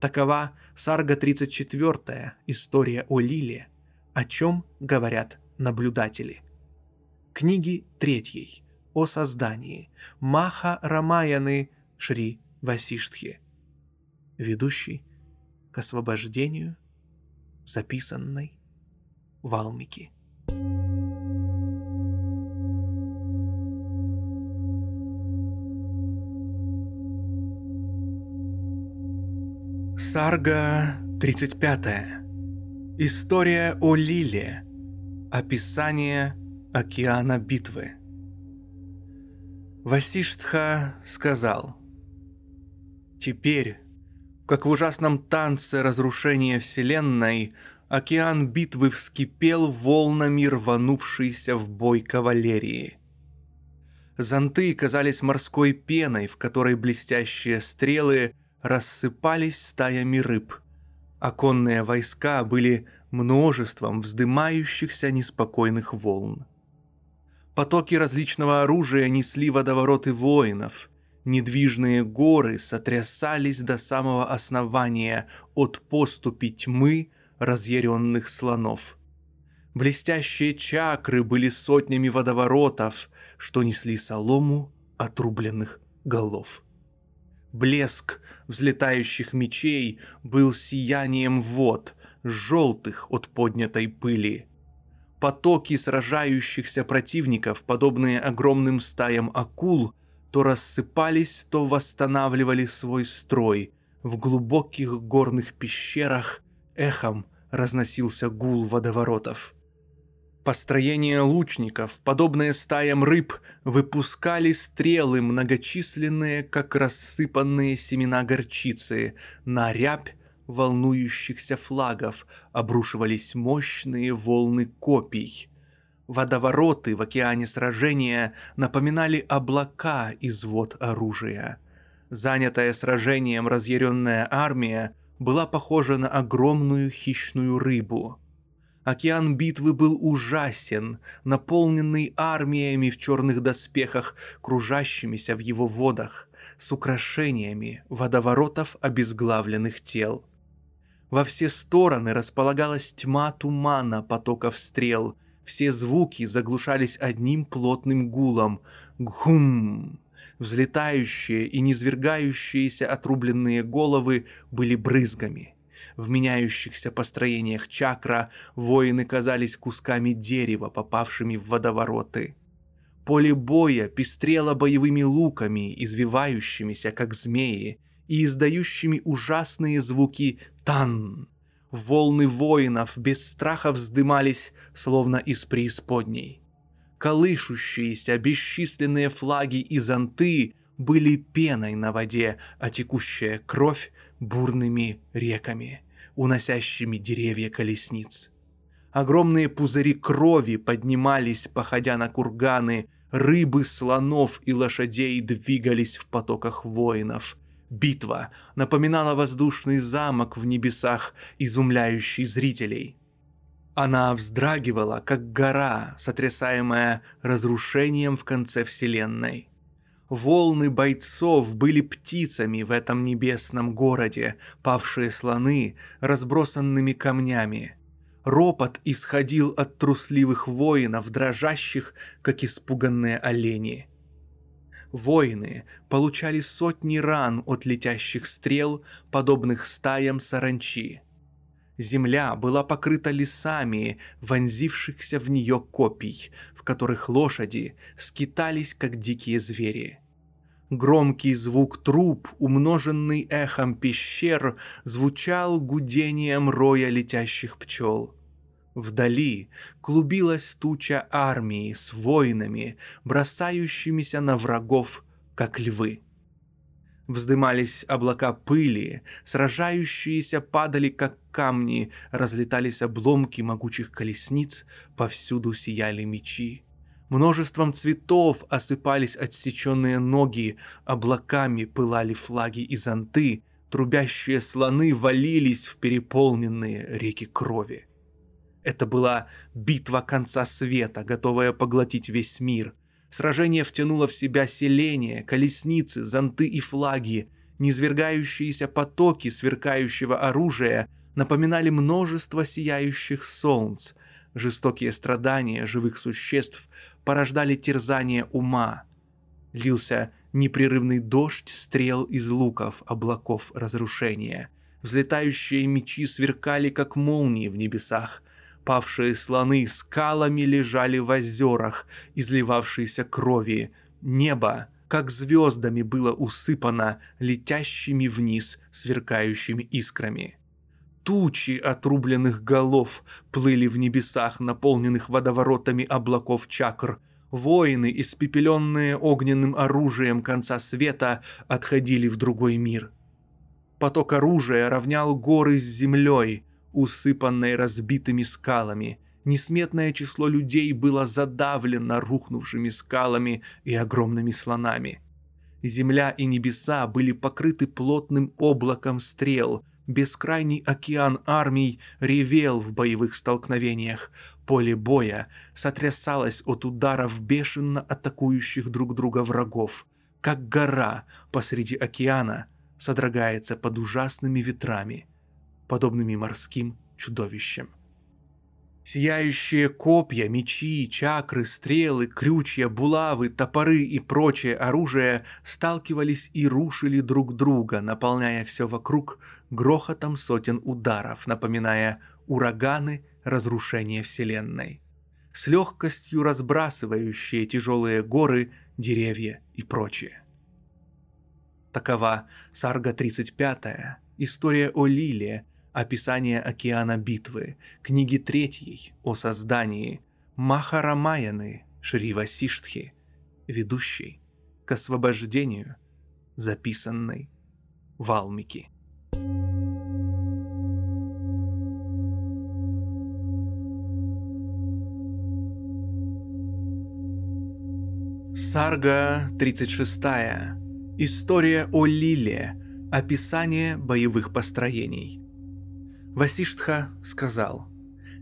A: Такова Сарга 34, история о Лиле, о чем говорят наблюдатели – Книги третьей о создании Маха Рамаяны Шри Васиштхи. Ведущий к освобождению записанной Валмики. Сарга 35. История о Лиле. Описание океана битвы. Васиштха сказал, «Теперь, как в ужасном танце разрушения Вселенной, океан битвы вскипел волнами рванувшейся в бой кавалерии. Зонты казались морской пеной, в которой блестящие стрелы рассыпались стаями рыб. Оконные войска были множеством вздымающихся неспокойных волн. Потоки различного оружия несли водовороты воинов. Недвижные горы сотрясались до самого основания от поступи тьмы разъяренных слонов. Блестящие чакры были сотнями водоворотов, что несли солому отрубленных голов. Блеск взлетающих мечей был сиянием вод, желтых от поднятой пыли. Потоки сражающихся противников, подобные огромным стаям акул, то рассыпались, то восстанавливали свой строй. В глубоких горных пещерах эхом разносился гул водоворотов. Построение лучников, подобные стаям рыб, выпускали стрелы многочисленные, как рассыпанные семена горчицы. На рябь волнующихся флагов обрушивались мощные волны копий. Водовороты в океане сражения напоминали облака из вод оружия. Занятая сражением разъяренная армия была похожа на огромную хищную рыбу – Океан битвы был ужасен, наполненный армиями в черных доспехах, кружащимися в его водах, с украшениями водоворотов обезглавленных тел. Во все стороны располагалась тьма тумана потоков стрел, все звуки заглушались одним плотным гулом — гхум. Взлетающие и низвергающиеся отрубленные головы были брызгами — в меняющихся построениях чакра воины казались кусками дерева, попавшими в водовороты. Поле боя пестрело боевыми луками, извивающимися, как змеи, и издающими ужасные звуки «тан». Волны воинов без страха вздымались, словно из преисподней. Колышущиеся бесчисленные флаги и зонты были пеной на воде, а текущая кровь бурными реками, уносящими деревья колесниц. Огромные пузыри крови поднимались, походя на курганы, рыбы, слонов и лошадей двигались в потоках воинов. Битва напоминала воздушный замок в небесах, изумляющий зрителей. Она вздрагивала, как гора, сотрясаемая разрушением в конце Вселенной. Волны бойцов были птицами в этом небесном городе, павшие слоны разбросанными камнями. Ропот исходил от трусливых воинов, дрожащих, как испуганные олени. Воины получали сотни ран от летящих стрел, подобных стаям саранчи. Земля была покрыта лесами, вонзившихся в нее копий, в которых лошади скитались, как дикие звери. Громкий звук труб, умноженный эхом пещер, звучал гудением роя летящих пчел. Вдали клубилась туча армии с воинами, бросающимися на врагов, как львы. Вздымались облака пыли, сражающиеся падали, как камни, разлетались обломки могучих колесниц, повсюду сияли мечи. Множеством цветов осыпались отсеченные ноги, облаками пылали флаги и зонты, трубящие слоны валились в переполненные реки крови. Это была битва конца света, готовая поглотить весь мир. Сражение втянуло в себя селения, колесницы, зонты и флаги. Низвергающиеся потоки сверкающего оружия напоминали множество сияющих солнц. Жестокие страдания живых существ порождали терзание ума. Лился непрерывный дождь стрел из луков, облаков разрушения. Взлетающие мечи сверкали, как молнии в небесах. Павшие слоны скалами лежали в озерах, изливавшейся крови. Небо, как звездами, было усыпано летящими вниз сверкающими искрами. Тучи отрубленных голов плыли в небесах, наполненных водоворотами облаков чакр. Воины, испепеленные огненным оружием конца света, отходили в другой мир. Поток оружия равнял горы с землей, усыпанной разбитыми скалами. Несметное число людей было задавлено рухнувшими скалами и огромными слонами. Земля и небеса были покрыты плотным облаком стрел – Бескрайний океан армий ревел в боевых столкновениях. Поле боя сотрясалось от ударов бешено атакующих друг друга врагов, как гора посреди океана содрогается под ужасными ветрами, подобными морским чудовищам. Сияющие копья, мечи, чакры, стрелы, крючья, булавы, топоры и прочее оружие сталкивались и рушили друг друга, наполняя все вокруг грохотом сотен ударов, напоминая ураганы разрушения Вселенной, с легкостью разбрасывающие тяжелые горы, деревья и прочее. Такова Сарга 35 история о Лиле, описание океана битвы, книги третьей о создании, Махарамаяны Шри Васиштхи, ведущей к освобождению, записанной Валмики. Сарга 36. История о Лиле. Описание боевых построений. Васиштха сказал,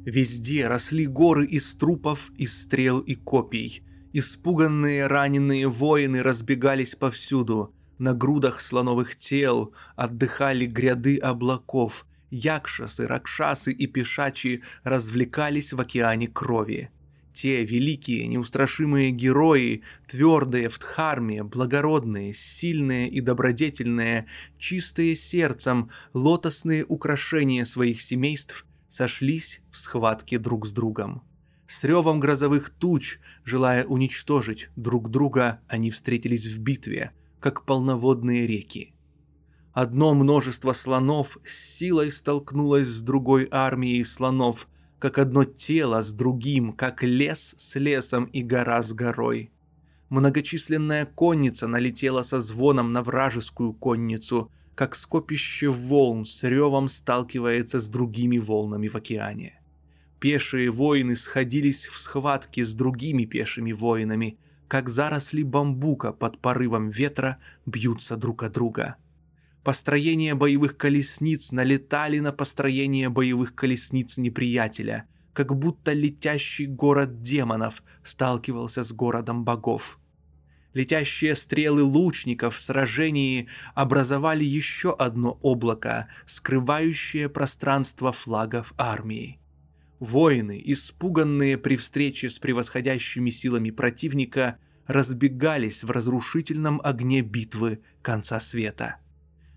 A: «Везде росли горы из трупов, из стрел и копий. Испуганные раненые воины разбегались повсюду. На грудах слоновых тел отдыхали гряды облаков. Якшасы, ракшасы и пешачи развлекались в океане крови. Те великие, неустрашимые герои, твердые в Дхарме, благородные, сильные и добродетельные, чистые сердцем, лотосные украшения своих семейств сошлись в схватке друг с другом. С ревом грозовых туч, желая уничтожить друг друга, они встретились в битве, как полноводные реки. Одно множество слонов с силой столкнулось с другой армией слонов – как одно тело с другим, как лес с лесом и гора с горой. Многочисленная конница налетела со звоном на вражескую конницу, как скопище волн с ревом сталкивается с другими волнами в океане. Пешие воины сходились в схватке с другими пешими воинами, как заросли бамбука под порывом ветра бьются друг от друга – Построения боевых колесниц налетали на построение боевых колесниц неприятеля, как будто летящий город демонов сталкивался с городом богов. Летящие стрелы лучников в сражении образовали еще одно облако, скрывающее пространство флагов армии. Воины, испуганные при встрече с превосходящими силами противника, разбегались в разрушительном огне битвы конца света –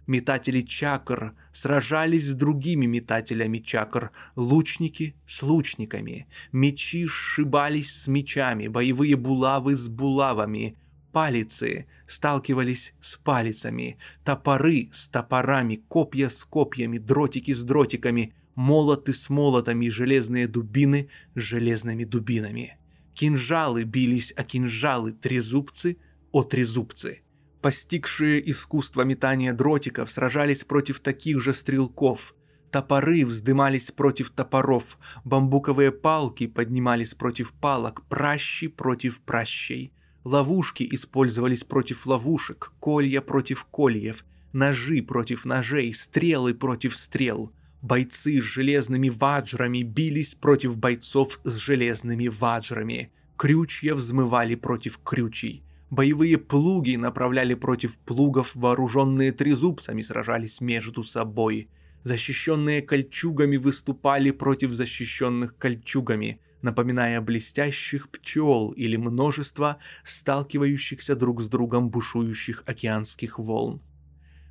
A: Метатели чакр сражались с другими метателями чакр, лучники с лучниками, мечи сшибались с мечами, боевые булавы с булавами, палицы сталкивались с палицами, топоры с топорами, копья с копьями, дротики с дротиками, молоты с молотами, железные дубины с железными дубинами. Кинжалы бились о кинжалы, трезубцы о трезубцы постигшие искусство метания дротиков, сражались против таких же стрелков. Топоры вздымались против топоров, бамбуковые палки поднимались против палок, пращи против пращей. Ловушки использовались против ловушек, колья против кольев, ножи против ножей, стрелы против стрел. Бойцы с железными ваджрами бились против бойцов с железными ваджрами. Крючья взмывали против крючей. Боевые плуги направляли против плугов, вооруженные трезубцами сражались между собой. Защищенные кольчугами выступали против защищенных кольчугами, напоминая блестящих пчел или множество сталкивающихся друг с другом бушующих океанских волн.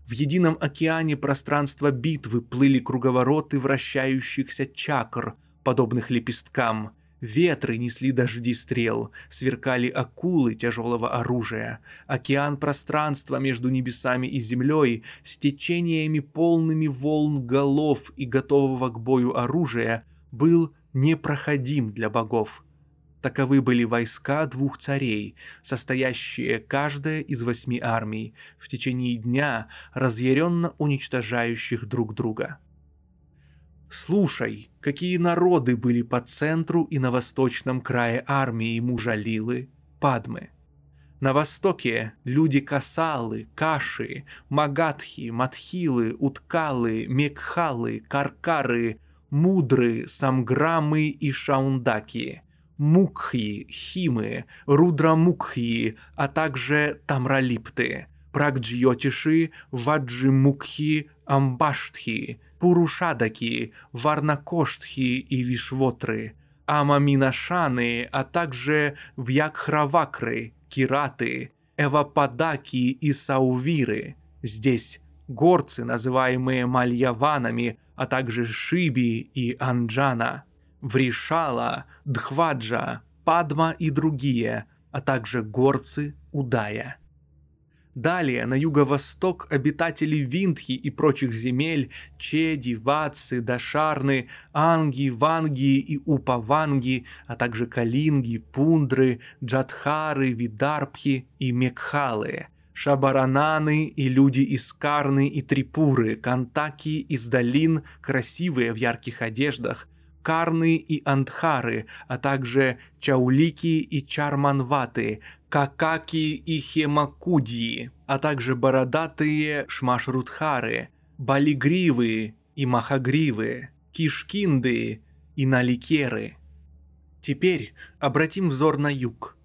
A: В едином океане пространства битвы плыли круговороты вращающихся чакр, подобных лепесткам – Ветры несли дожди стрел, сверкали акулы тяжелого оружия. Океан пространства между небесами и землей с течениями полными волн голов и готового к бою оружия был непроходим для богов. Таковы были войска двух царей, состоящие каждая из восьми армий, в течение дня разъяренно уничтожающих друг друга. Слушай, какие народы были по центру и на восточном крае армии Мужалилы, Падмы. На востоке люди Касалы, Каши, Магадхи, Матхилы, Уткалы, Мекхалы, Каркары, Мудры, Самграмы и Шаундаки, Мукхи, Химы, Рудрамукхи, а также Тамралипты, Прагджьотиши, Ваджимукхи, Амбаштхи – Пурушадаки, Варнакоштхи и Вишвотры, Амаминашаны, а также Вьякхравакры, Кираты, Эвападаки и Саувиры. Здесь горцы, называемые Мальяванами, а также Шиби и Анджана, Вришала, Дхваджа, Падма и другие, а также горцы Удая. Далее на юго-восток обитатели Виндхи и прочих земель, Чеди, Ватсы, Дашарны, Анги, Ванги и Упаванги, а также Калинги, Пундры, Джадхары, Видарбхи и Мекхалы, Шабарананы и люди из Карны и Трипуры, Кантаки из долин, красивые в ярких одеждах, Карны и Андхары, а также Чаулики и Чарманваты, Какаки и Хемакудьи, а также бородатые Шмашрудхары, Балигривы и Махагривы, Кишкинды и Наликеры. Теперь обратим взор на юг.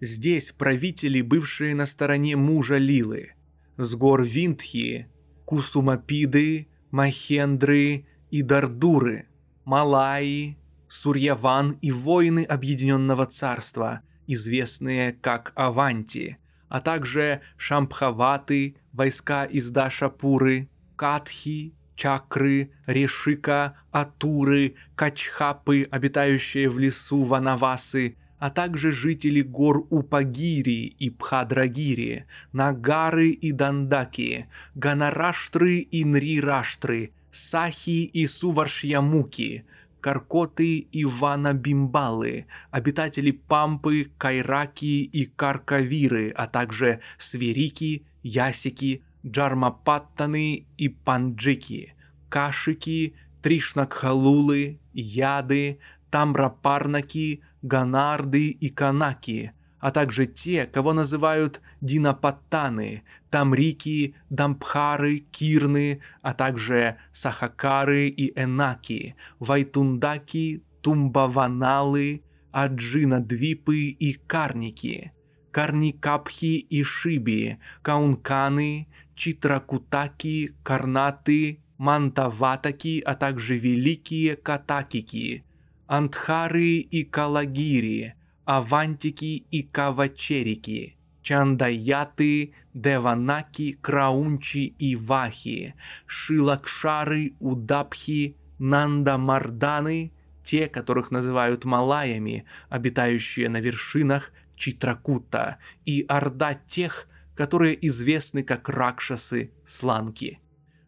A: Здесь правители, бывшие на стороне мужа Лилы. С гор Виндхи, Кусумапиды, Махендры и Дардуры, Малаи, Сурьяван и воины Объединенного Царства – известные как Аванти, а также Шампхаваты, войска из Дашапуры, Катхи, Чакры, Решика, Атуры, Качхапы, обитающие в лесу Ванавасы, а также жители гор Упагири и Пхадрагири, Нагары и Дандаки, Ганараштры и Нрираштры, Сахи и Суваршьямуки, Каркоты Ивана Бимбалы, обитатели Пампы, Кайраки и Каркавиры, а также Сверики, Ясики, Джармапаттаны и Панджики, Кашики, Тришнакхалулы, Яды, Тамрапарнаки, Ганарды и Канаки, а также те, кого называют Динапаттаны, Тамрики, Дампхары, Кирны, а также Сахакары и Энаки, Вайтундаки, Тумбаваналы, Аджинадвипы и Карники, Карникапхи и Шиби, Каунканы, Читракутаки, Карнаты, Мантаватаки, а также Великие Катакики, Антхары и Калагири, Авантики и Кавачерики, Чандаяты, Деванаки, Краунчи и Вахи, Шилакшары, Удапхи, Нандамарданы, те, которых называют малаями, обитающие на вершинах Читракута, и орда тех, которые известны как Ракшасы, Сланки.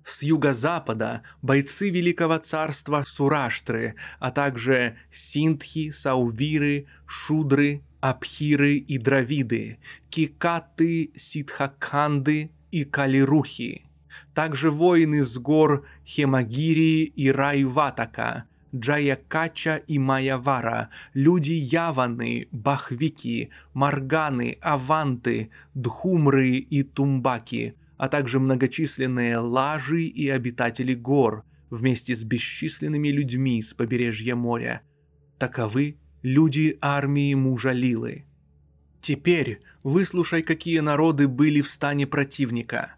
A: С юго-запада бойцы Великого Царства Сураштры, а также Синтхи, Саувиры, Шудры, Абхиры и Дравиды, Кикаты, Ситхаканды и Калирухи. Также воины с гор Хемагири и Райватака, Джаякача и Маявара, люди Яваны, Бахвики, Марганы, Аванты, Дхумры и Тумбаки, а также многочисленные лажи и обитатели гор, вместе с бесчисленными людьми с побережья моря. Таковы люди армии мужа Лилы. Теперь выслушай, какие народы были в стане противника.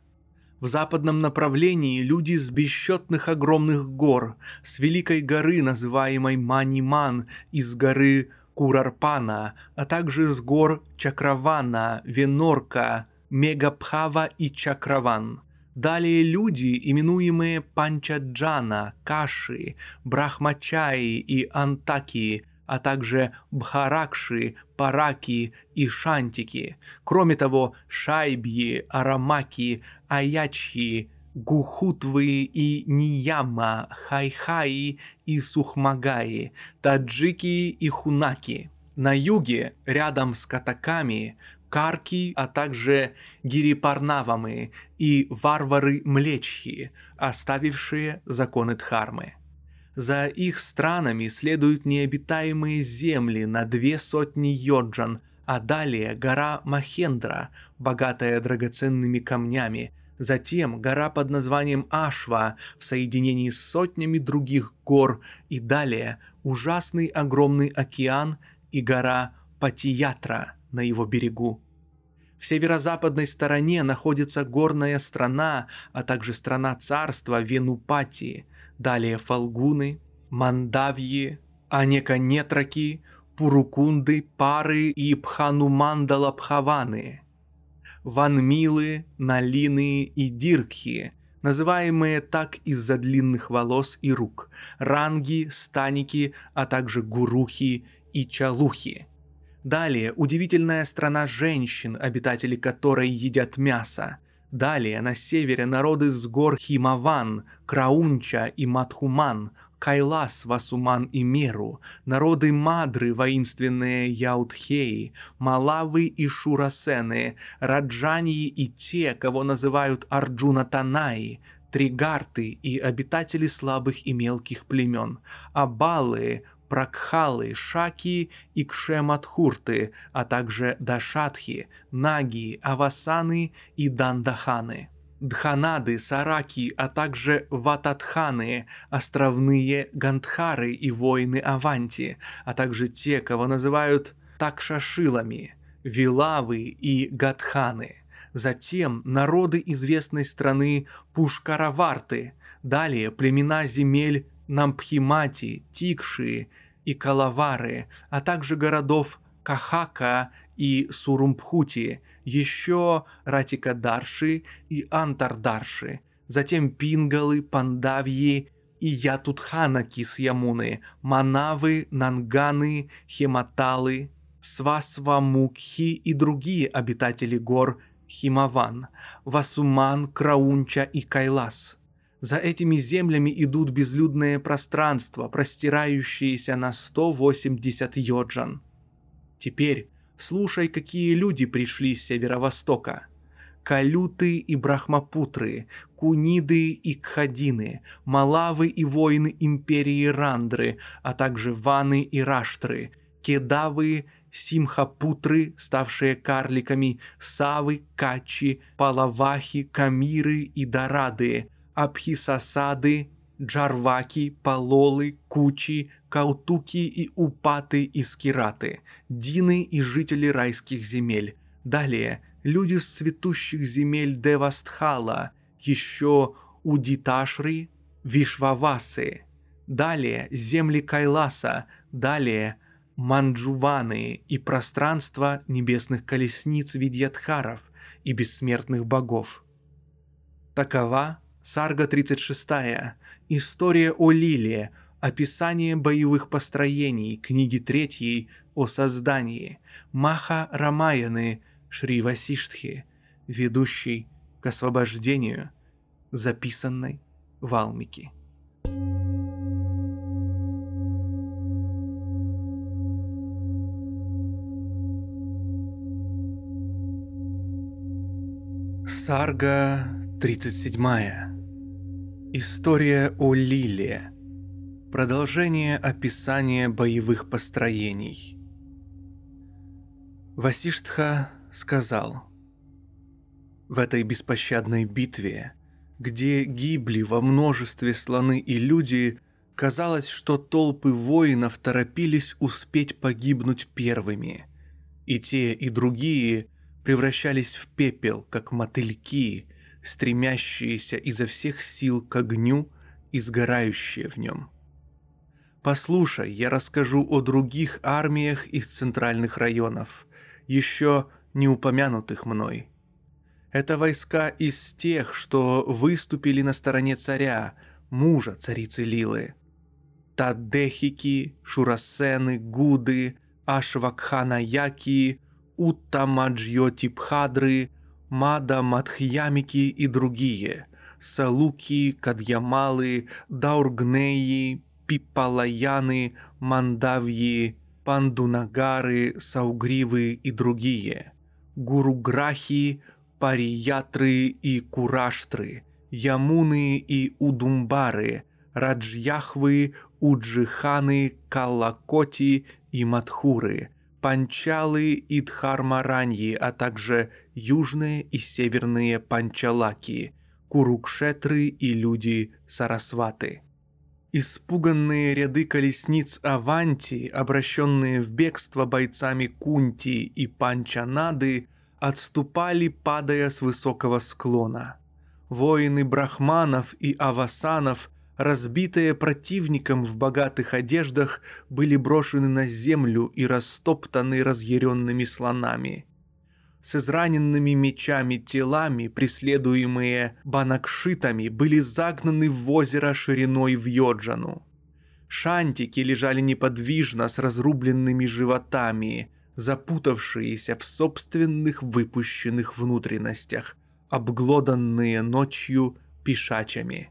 A: В западном направлении люди с бесчетных огромных гор, с великой горы, называемой Маниман, из горы Курарпана, а также с гор Чакравана, Венорка, Мегапхава и Чакраван. Далее люди, именуемые Панчаджана, Каши, Брахмачаи и Антаки, а также бхаракши, параки и шантики. Кроме того, шайбьи, арамаки, аячхи, гухутвы и нияма, хайхаи и сухмагаи, таджики и хунаки. На юге, рядом с катаками, карки, а также гирипарнавамы и варвары-млечхи, оставившие законы Дхармы. За их странами следуют необитаемые земли на две сотни йоджан, а далее гора Махендра, богатая драгоценными камнями, затем гора под названием Ашва в соединении с сотнями других гор. И далее ужасный огромный океан и гора Патиятра на его берегу. В северо-западной стороне находится горная страна, а также страна царства Венупатии – далее Фалгуны, Мандавьи, Анеканетраки, Пурукунды, Пары и Пханумандалабхаваны, Ванмилы, Налины и Диркхи, называемые так из-за длинных волос и рук, ранги, станики, а также гурухи и чалухи. Далее удивительная страна женщин, обитатели которой едят мясо. Далее на севере народы с гор Химаван, Краунча и Матхуман, Кайлас, Васуман и Меру, народы Мадры, воинственные Яутхеи, Малавы и Шурасены, Раджании и те, кого называют Арджуна Танаи, Тригарты и обитатели слабых и мелких племен, Абалы, Пракхалы, Шаки и Кшематхурты, а также Дашатхи, Наги, Авасаны и Дандаханы. Дханады, Сараки, а также Вататханы, островные Гандхары и воины Аванти, а также те, кого называют Такшашилами, Вилавы и Гатханы. Затем народы известной страны Пушкараварты, далее племена земель Нампхимати, Тикши и Калавары, а также городов Кахака и Сурумпхути, еще Ратикадарши и Антардарши, затем Пингалы, Пандавьи и Ятутханаки с Ямуны, Манавы, Нанганы, Хематалы, Свасвамукхи и другие обитатели гор Химаван, Васуман, Краунча и Кайлас. За этими землями идут безлюдные пространства, простирающиеся на 180 йоджан. Теперь Слушай, какие люди пришли с северо-востока. Калюты и Брахмапутры, Куниды и Кхадины, Малавы и воины империи Рандры, а также Ваны и Раштры, Кедавы, Симхапутры, ставшие карликами, Савы, Качи, Палавахи, Камиры и Дорады, Абхисасады, Джарваки, Палолы, Кучи, Каутуки и Упаты и Скираты, Дины и жители райских земель. Далее люди с цветущих земель Девастхала, еще Удиташри, Вишвавасы. Далее земли Кайласа, далее Манджуваны и пространство небесных колесниц Видьятхаров и бессмертных богов. Такова Сарга 36 История о Лиле, описание боевых построений, книги третьей о создании, Маха Рамаяны. Шри Васиштхи, ведущий к освобождению, записанной в Алмике. Сарга 37. История о Лиле. Продолжение описания боевых построений. Васиштха сказал, «В этой беспощадной битве, где гибли во множестве слоны и люди, казалось, что толпы воинов торопились успеть погибнуть первыми. И те, и другие превращались в пепел, как мотыльки, стремящиеся изо всех сил к огню и сгорающие в нем. Послушай, я расскажу о других армиях из центральных районов, еще не упомянутых мной. Это войска из тех, что выступили на стороне царя, мужа царицы Лилы. Тадехики, Шурасены, Гуды, Ашвакханаяки, Уттамаджьотипхадры, Мада Мадхьямики и другие, Салуки, Кадьямалы, Даургнеи, Пипалаяны, Мандавьи, Пандунагары, Саугривы и другие, Гуруграхи, Париятры и Кураштры, Ямуны и Удумбары, Раджьяхвы, Уджиханы, Каллакоти и Матхуры, Панчалы и Дхармараньи, а также южные и северные Панчалаки, Курукшетры и люди Сарасваты. Испуганные ряды колесниц Аванти, обращенные в бегство бойцами Кунти и Панчанады, отступали, падая с высокого склона. Воины брахманов и авасанов разбитые противником в богатых одеждах, были брошены на землю и растоптаны разъяренными слонами. С израненными мечами телами, преследуемые банакшитами, были загнаны в озеро шириной в Йоджану. Шантики лежали неподвижно с разрубленными животами, запутавшиеся в собственных выпущенных внутренностях, обглоданные ночью пешачами.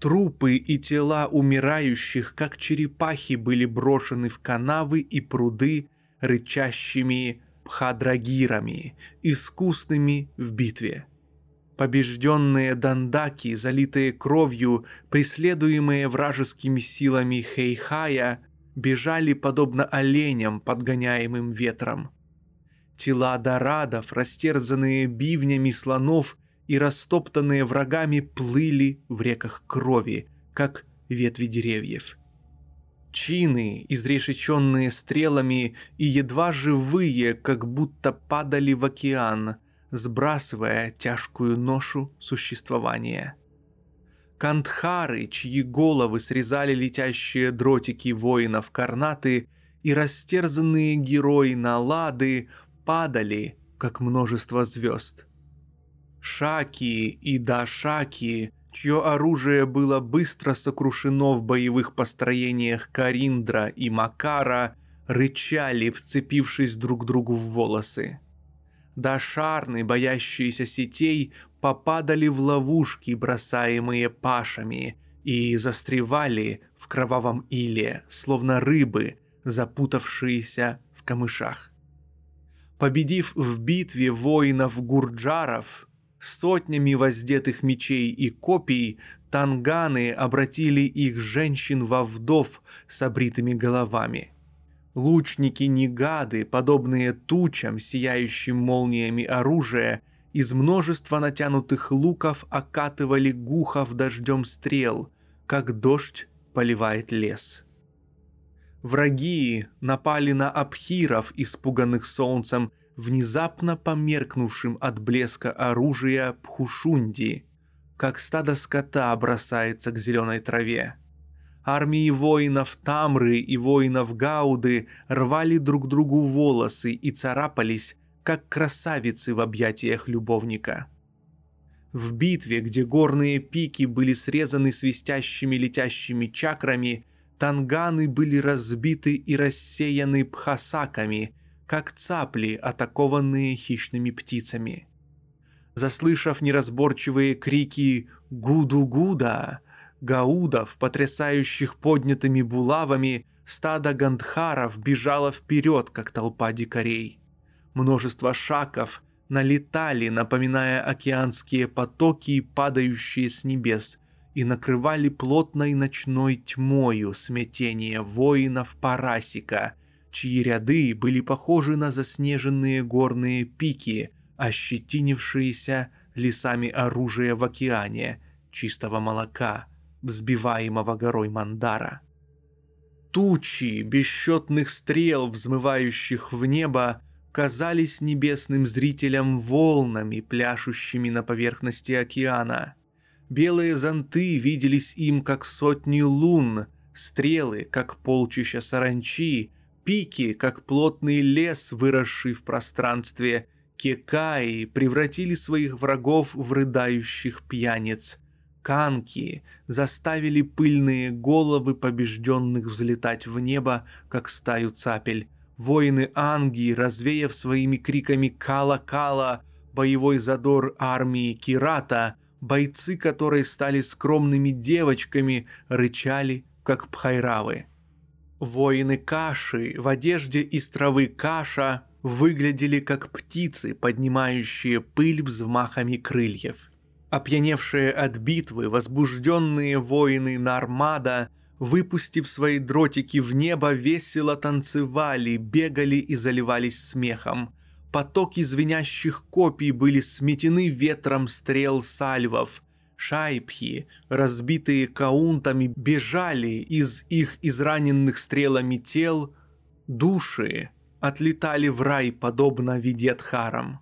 A: Трупы и тела умирающих, как черепахи, были брошены в канавы и пруды рычащими пхадрагирами, искусными в битве. Побежденные дандаки, залитые кровью, преследуемые вражескими силами Хейхая, бежали подобно оленям, подгоняемым ветром. Тела дорадов, растерзанные бивнями слонов и растоптанные врагами, плыли в реках крови, как ветви деревьев. Чины, изрешеченные стрелами и едва живые, как будто падали в океан, сбрасывая тяжкую ношу существования. Кантхары, чьи головы срезали летящие дротики воинов карнаты, и растерзанные герои Налады падали, как множество звезд. Шаки и Дашаки чье оружие было быстро сокрушено в боевых построениях Кариндра и Макара, рычали, вцепившись друг другу в волосы. Дашарны, боящиеся сетей, попадали в ловушки, бросаемые пашами, и застревали в кровавом иле, словно рыбы, запутавшиеся в камышах. Победив в битве воинов-гурджаров, Сотнями воздетых мечей и копий танганы обратили их женщин во вдов с обритыми головами. Лучники-негады, подобные тучам, сияющим молниями оружия, из множества натянутых луков окатывали гухов дождем стрел, как дождь поливает лес. Враги напали на абхиров, испуганных солнцем, внезапно померкнувшим от блеска оружия Пхушунди, как стадо скота бросается к зеленой траве. Армии воинов Тамры и воинов Гауды рвали друг другу волосы и царапались, как красавицы в объятиях любовника. В битве, где горные пики были срезаны свистящими летящими чакрами, танганы были разбиты и рассеяны пхасаками, как цапли, атакованные хищными птицами. Заслышав неразборчивые крики «Гуду-гуда!», гаудов, потрясающих поднятыми булавами, стадо гандхаров бежало вперед, как толпа дикарей. Множество шаков налетали, напоминая океанские потоки, падающие с небес, и накрывали плотной ночной тьмою смятение воинов Парасика, чьи ряды были похожи на заснеженные горные пики, ощетинившиеся лесами оружия в океане, чистого молока, взбиваемого горой Мандара. Тучи бесчетных стрел, взмывающих в небо, казались небесным зрителям волнами, пляшущими на поверхности океана. Белые зонты виделись им как сотни лун, стрелы, как полчища саранчи, Пики, как плотный лес, выросший в пространстве, кекаи превратили своих врагов в рыдающих пьяниц. Канки заставили пыльные головы побежденных взлетать в небо, как стаю цапель. Воины Анги, развеяв своими криками «Кала-кала!», боевой задор армии Кирата, бойцы которой стали скромными девочками, рычали, как пхайравы. Воины Каши в одежде из травы Каша выглядели как птицы, поднимающие пыль взмахами крыльев. Опьяневшие от битвы, возбужденные воины Нармада, выпустив свои дротики в небо, весело танцевали, бегали и заливались смехом. Потоки звенящих копий были сметены ветром стрел сальвов – Шайпхи, разбитые каунтами, бежали из их израненных стрелами тел, души отлетали в рай, подобно Видетхарам.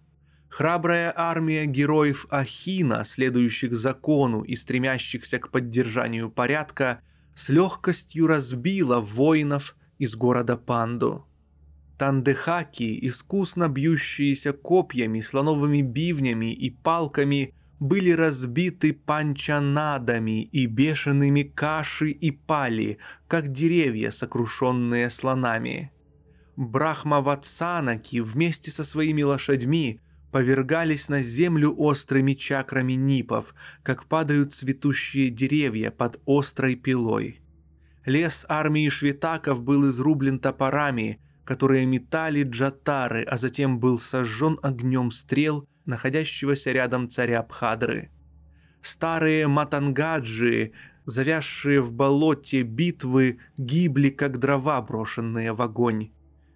A: Храбрая армия героев Ахина, следующих закону и стремящихся к поддержанию порядка, с легкостью разбила воинов из города Панду. Тандехаки, искусно бьющиеся копьями, слоновыми бивнями и палками, были разбиты панчанадами и бешеными каши и пали, как деревья, сокрушенные слонами. Брахмаватсанаки вместе со своими лошадьми повергались на землю острыми чакрами нипов, как падают цветущие деревья под острой пилой. Лес армии швитаков был изрублен топорами, которые метали джатары, а затем был сожжен огнем стрел, находящегося рядом царя Бхадры. Старые матангаджи, завязшие в болоте битвы, гибли, как дрова, брошенные в огонь.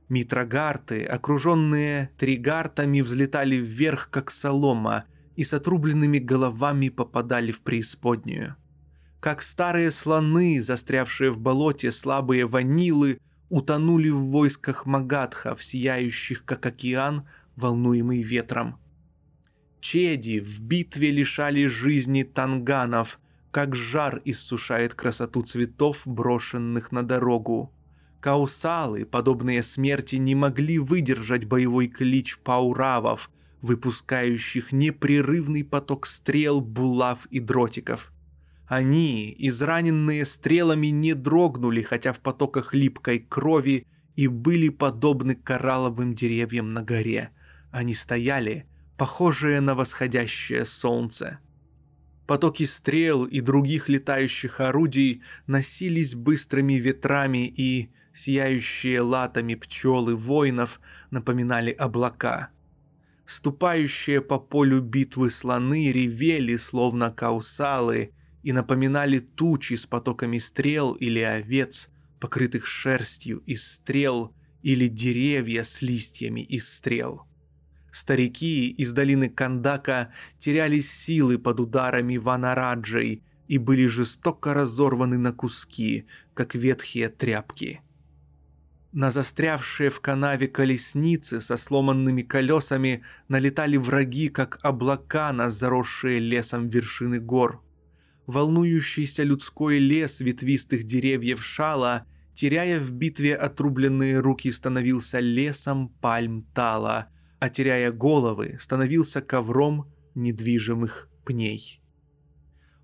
A: Митрогарты, окруженные тригартами, взлетали вверх, как солома, и с отрубленными головами попадали в преисподнюю. Как старые слоны, застрявшие в болоте слабые ванилы, утонули в войсках Магадхов, сияющих, как океан, волнуемый ветром. Чеди в битве лишали жизни танганов, как жар иссушает красоту цветов, брошенных на дорогу. Каусалы, подобные смерти, не могли выдержать боевой клич пауравов, выпускающих непрерывный поток стрел, булав и дротиков. Они, израненные стрелами, не дрогнули, хотя в потоках липкой крови, и были подобны коралловым деревьям на горе. Они стояли, похожие на восходящее солнце. Потоки стрел и других летающих орудий носились быстрыми ветрами и, сияющие латами пчелы воинов напоминали облака. Ступающие по полю битвы слоны ревели, словно каусалы, и напоминали тучи с потоками стрел или овец, покрытых шерстью из стрел, или деревья с листьями из стрел. Старики из долины Кандака теряли силы под ударами Ванараджей и были жестоко разорваны на куски, как ветхие тряпки. На застрявшие в канаве колесницы со сломанными колесами налетали враги, как облака на заросшие лесом вершины гор. Волнующийся людской лес ветвистых деревьев шала, теряя в битве отрубленные руки, становился лесом пальм тала, а теряя головы, становился ковром недвижимых пней.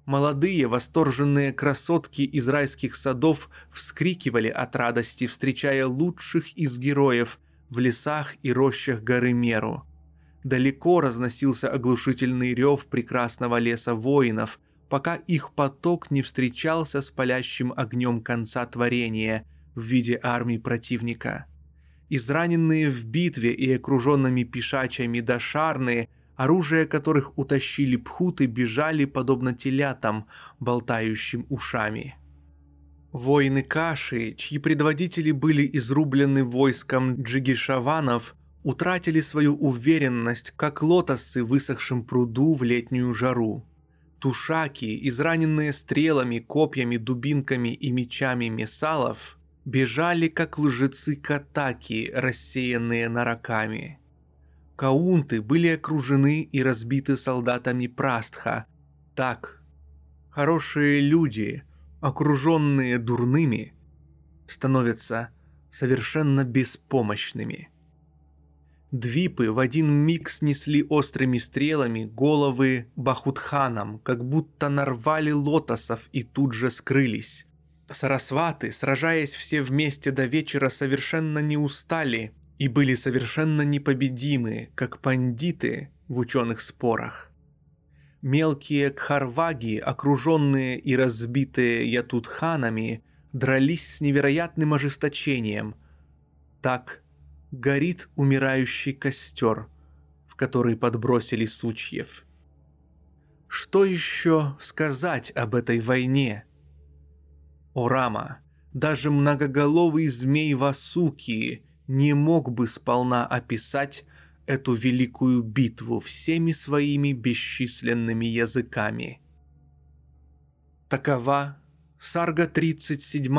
A: Молодые восторженные красотки из райских садов вскрикивали от радости, встречая лучших из героев в лесах и рощах горы Меру. Далеко разносился оглушительный рев прекрасного леса воинов, пока их поток не встречался с палящим огнем конца творения в виде армии противника. Израненные в битве и окруженными пешачами дошарные – оружие которых утащили пхуты, бежали подобно телятам, болтающим ушами. Воины Каши, чьи предводители были изрублены войском джигишаванов, утратили свою уверенность, как лотосы в высохшем пруду в летнюю жару. Тушаки, израненные стрелами, копьями, дубинками и мечами месалов, бежали, как лжецы катаки, рассеянные нараками. Каунты были окружены и разбиты солдатами Прастха. Так, хорошие люди, окруженные дурными, становятся совершенно беспомощными. Двипы в один миг снесли острыми стрелами головы Бахутханам, как будто нарвали лотосов и тут же скрылись. Сарасваты, сражаясь все вместе до вечера, совершенно не устали и были совершенно непобедимы, как пандиты в ученых спорах. Мелкие кхарваги, окруженные и разбитые ятутханами, дрались с невероятным ожесточением. Так горит умирающий костер, в который подбросили сучьев. Что еще сказать об этой войне? О Рама, даже многоголовый змей Васуки не мог бы сполна описать эту великую битву всеми своими бесчисленными языками. Такова Сарга 37.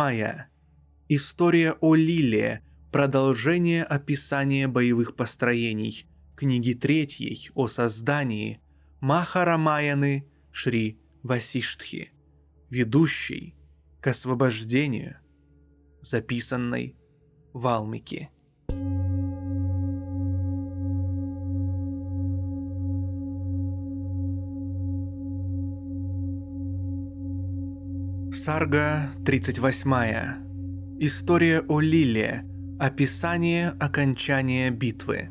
A: История о Лиле, продолжение описания боевых построений, книги третьей о создании. Махарамаяны Шри Васиштхи, ведущей к освобождению, записанной Валмики. Сарга 38. История о Лиле. Описание окончания битвы.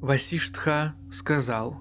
A: Васиштха сказал.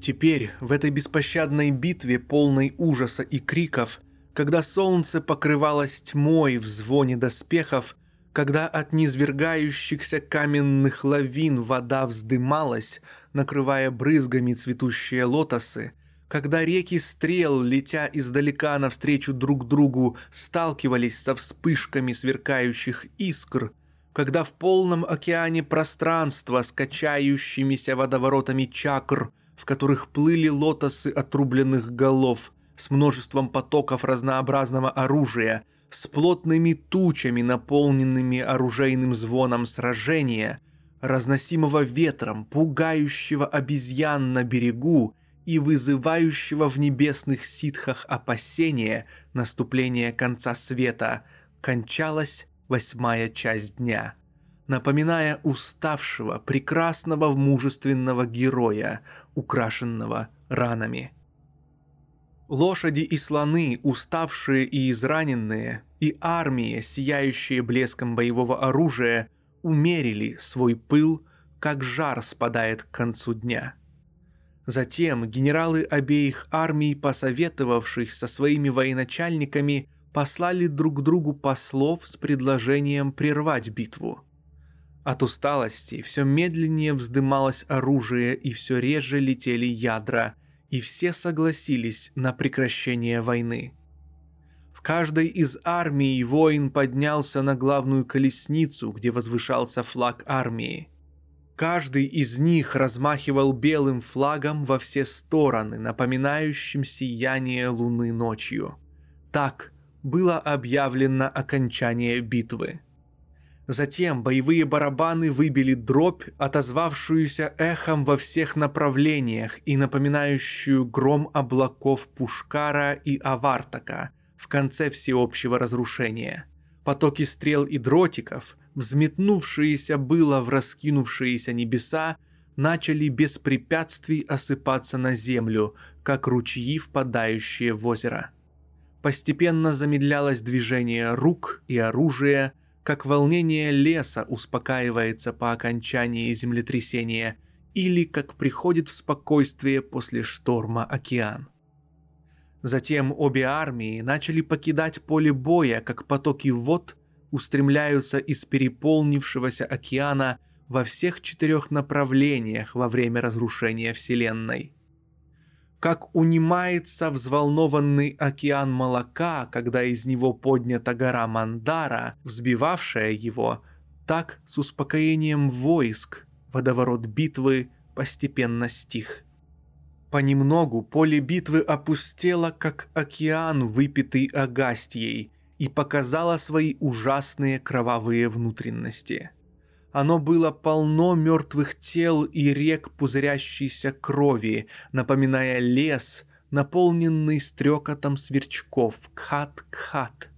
A: Теперь, в этой беспощадной битве, полной ужаса и криков, когда солнце покрывалось тьмой в звоне доспехов, когда от низвергающихся каменных лавин вода вздымалась, накрывая брызгами цветущие лотосы, когда реки стрел, летя издалека навстречу друг другу, сталкивались со вспышками сверкающих искр, когда в полном океане пространства с качающимися водоворотами чакр, в которых плыли лотосы отрубленных голов, с множеством потоков разнообразного оружия, с плотными тучами, наполненными оружейным звоном сражения, разносимого ветром, пугающего обезьян на берегу и вызывающего в небесных ситхах опасения наступления конца света, кончалась восьмая часть дня, напоминая уставшего, прекрасного мужественного героя, украшенного ранами. Лошади и слоны, уставшие и израненные, и армии, сияющие блеском боевого оружия, умерили свой пыл, как жар спадает к концу дня – Затем генералы обеих армий, посоветовавшись со своими военачальниками, послали друг другу послов с предложением прервать битву. От усталости все медленнее вздымалось оружие и все реже летели ядра, и все согласились на прекращение войны. В каждой из армий воин поднялся на главную колесницу, где возвышался флаг армии. Каждый из них размахивал белым флагом во все стороны, напоминающим сияние луны ночью. Так было объявлено окончание битвы. Затем боевые барабаны выбили дробь, отозвавшуюся эхом во всех направлениях и напоминающую гром облаков Пушкара и Авартака в конце всеобщего разрушения. Потоки стрел и дротиков, взметнувшиеся было в раскинувшиеся небеса, начали без препятствий осыпаться на землю, как ручьи, впадающие в озеро. Постепенно замедлялось движение рук и оружия, как волнение леса успокаивается по окончании землетрясения или как приходит в спокойствие после шторма океан. Затем обе армии начали покидать поле боя, как потоки вод устремляются из переполнившегося океана во всех четырех направлениях во время разрушения Вселенной. Как унимается взволнованный океан молока, когда из него поднята гора Мандара, взбивавшая его, так с успокоением войск водоворот битвы постепенно стих. Понемногу поле битвы опустело, как океан, выпитый Агастьей, и показало свои ужасные кровавые внутренности. Оно было полно мертвых тел и рек пузырящейся крови, напоминая лес, наполненный стрекотом сверчков. Кхат-кхат.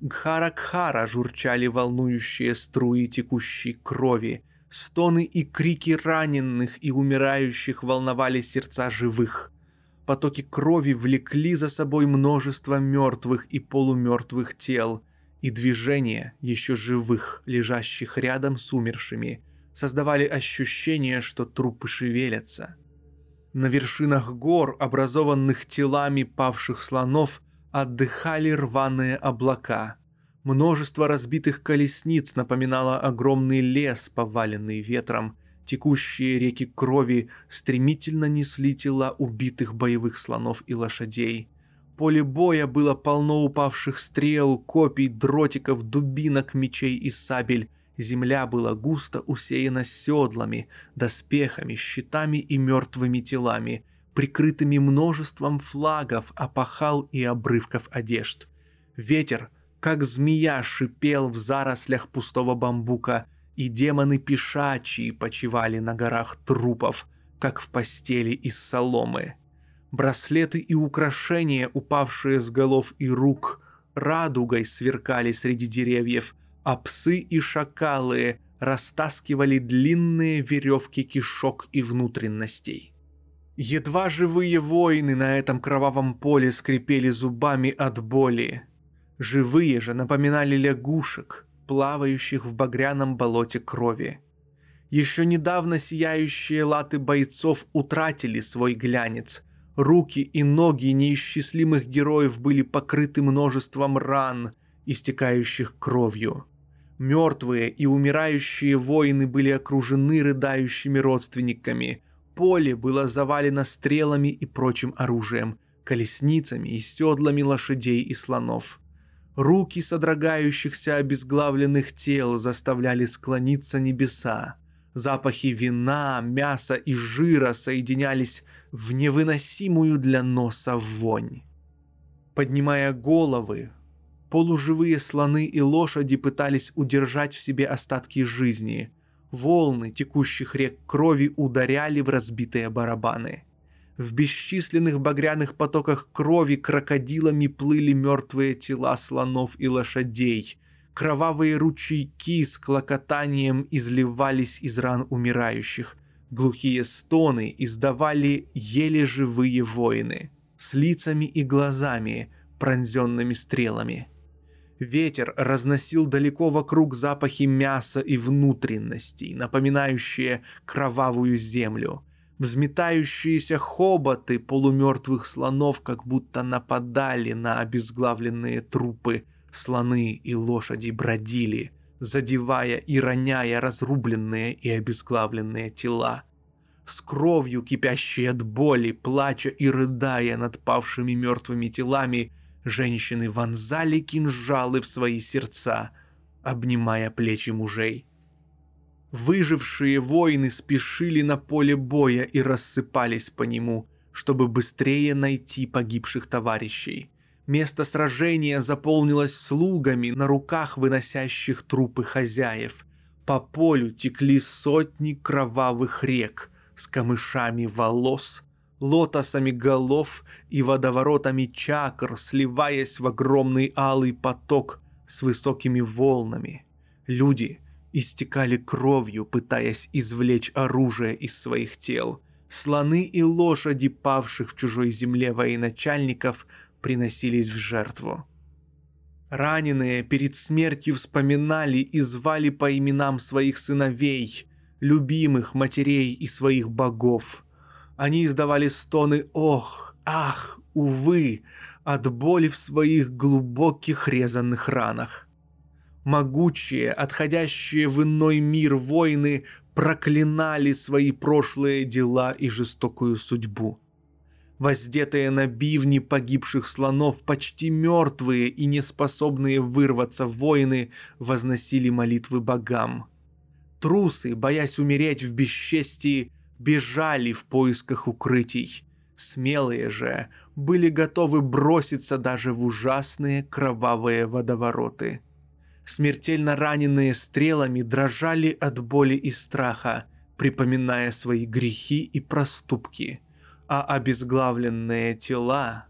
A: Гхара-кхара журчали волнующие струи текущей крови. Стоны и крики раненых и умирающих волновали сердца живых. Потоки крови влекли за собой множество мертвых и полумертвых тел, и движения еще живых, лежащих рядом с умершими, создавали ощущение, что трупы шевелятся. На вершинах гор, образованных телами павших слонов, отдыхали рваные облака. Множество разбитых колесниц напоминало огромный лес, поваленный ветром, Текущие реки крови стремительно несли тела убитых боевых слонов и лошадей. Поле боя было полно упавших стрел, копий, дротиков, дубинок, мечей и сабель. Земля была густо усеяна седлами, доспехами, щитами и мертвыми телами, прикрытыми множеством флагов, опахал и обрывков одежд. Ветер, как змея, шипел в зарослях пустого бамбука – и демоны пешачьи почивали на горах трупов, как в постели из соломы. Браслеты и украшения, упавшие с голов и рук, радугой сверкали среди деревьев, а псы и шакалы растаскивали длинные веревки кишок и внутренностей. Едва живые воины на этом кровавом поле скрипели зубами от боли. Живые же напоминали лягушек, плавающих в багряном болоте крови. Еще недавно сияющие латы бойцов утратили свой глянец. Руки и ноги неисчислимых героев были покрыты множеством ран, истекающих кровью. Мертвые и умирающие воины были окружены рыдающими родственниками. Поле было завалено стрелами и прочим оружием, колесницами и седлами лошадей и слонов. Руки содрогающихся обезглавленных тел заставляли склониться небеса. Запахи вина, мяса и жира соединялись в невыносимую для носа вонь. Поднимая головы, Полуживые слоны и лошади пытались удержать в себе остатки жизни. Волны текущих рек крови ударяли в разбитые барабаны. В бесчисленных багряных потоках крови крокодилами плыли мертвые тела слонов и лошадей. Кровавые ручейки с клокотанием изливались из ран умирающих. Глухие стоны издавали еле живые воины, с лицами и глазами, пронзенными стрелами. Ветер разносил далеко вокруг запахи мяса и внутренностей, напоминающие кровавую землю. Взметающиеся хоботы полумертвых слонов как будто нападали на обезглавленные трупы. Слоны и лошади бродили, задевая и роняя разрубленные и обезглавленные тела. С кровью, кипящей от боли, плача и рыдая над павшими мертвыми телами – Женщины вонзали кинжалы в свои сердца, обнимая плечи мужей. Выжившие воины спешили на поле боя и рассыпались по нему, чтобы быстрее найти погибших товарищей. Место сражения заполнилось слугами на руках выносящих трупы хозяев. По полю текли сотни кровавых рек с камышами волос, лотосами голов и водоворотами чакр, сливаясь в огромный алый поток с высокими волнами. Люди истекали кровью, пытаясь извлечь оружие из своих тел. Слоны и лошади павших в чужой земле военачальников приносились в жертву. Раненые перед смертью вспоминали и звали по именам своих сыновей, любимых матерей и своих богов – они издавали стоны «ох», «ах», «увы» от боли в своих глубоких резанных ранах. Могучие, отходящие в иной мир воины проклинали свои прошлые дела и жестокую судьбу. Воздетые на бивни погибших слонов, почти мертвые и неспособные вырваться воины, возносили молитвы богам. Трусы, боясь умереть в бесчестии, бежали в поисках укрытий. Смелые же были готовы броситься даже в ужасные кровавые водовороты. Смертельно раненые стрелами дрожали от боли и страха, припоминая свои грехи и проступки, а обезглавленные тела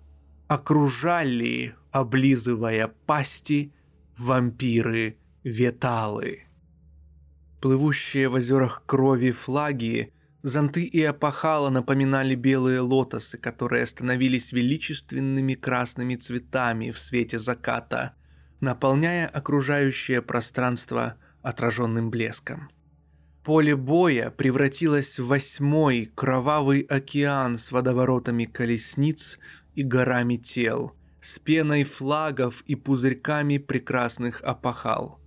A: окружали, облизывая пасти, вампиры-веталы. Плывущие в озерах крови флаги Зонты и опахала напоминали белые лотосы, которые становились величественными красными цветами в свете заката, наполняя окружающее пространство отраженным блеском. Поле боя превратилось в восьмой кровавый океан с водоворотами колесниц и горами тел, с пеной флагов и пузырьками прекрасных опахал –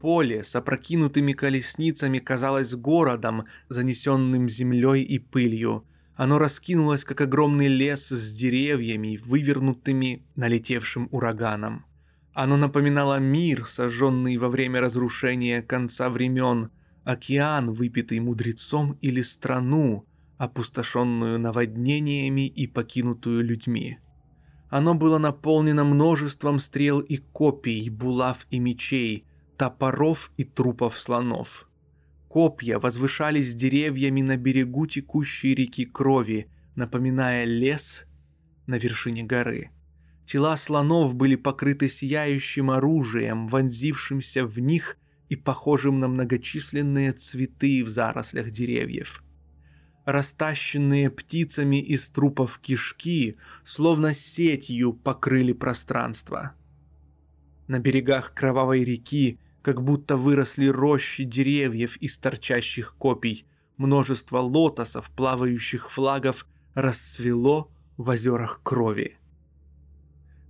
A: Поле с опрокинутыми колесницами казалось городом, занесенным землей и пылью. Оно раскинулось, как огромный лес с деревьями, вывернутыми налетевшим ураганом. Оно напоминало мир, сожженный во время разрушения конца времен, океан, выпитый мудрецом или страну, опустошенную наводнениями и покинутую людьми. Оно было наполнено множеством стрел и копий, булав и мечей – топоров и трупов слонов. Копья возвышались деревьями на берегу текущей реки крови, напоминая лес на вершине горы. Тела слонов были покрыты сияющим оружием, вонзившимся в них и похожим на многочисленные цветы в зарослях деревьев. Растащенные птицами из трупов кишки, словно сетью, покрыли пространство. На берегах кровавой реки как будто выросли рощи деревьев из торчащих копий. Множество лотосов, плавающих флагов, расцвело в озерах крови.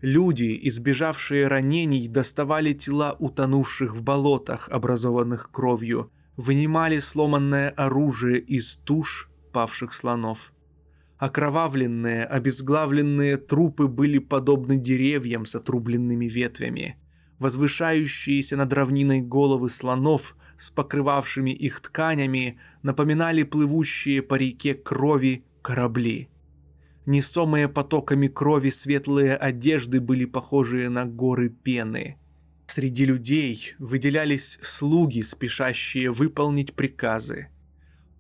A: Люди, избежавшие ранений, доставали тела утонувших в болотах, образованных кровью, вынимали сломанное оружие из туш павших слонов. Окровавленные, обезглавленные трупы были подобны деревьям с отрубленными ветвями. Возвышающиеся над равниной головы слонов с покрывавшими их тканями напоминали плывущие по реке крови корабли – Несомые потоками крови светлые одежды были похожие на горы пены. Среди людей выделялись слуги, спешащие выполнить приказы.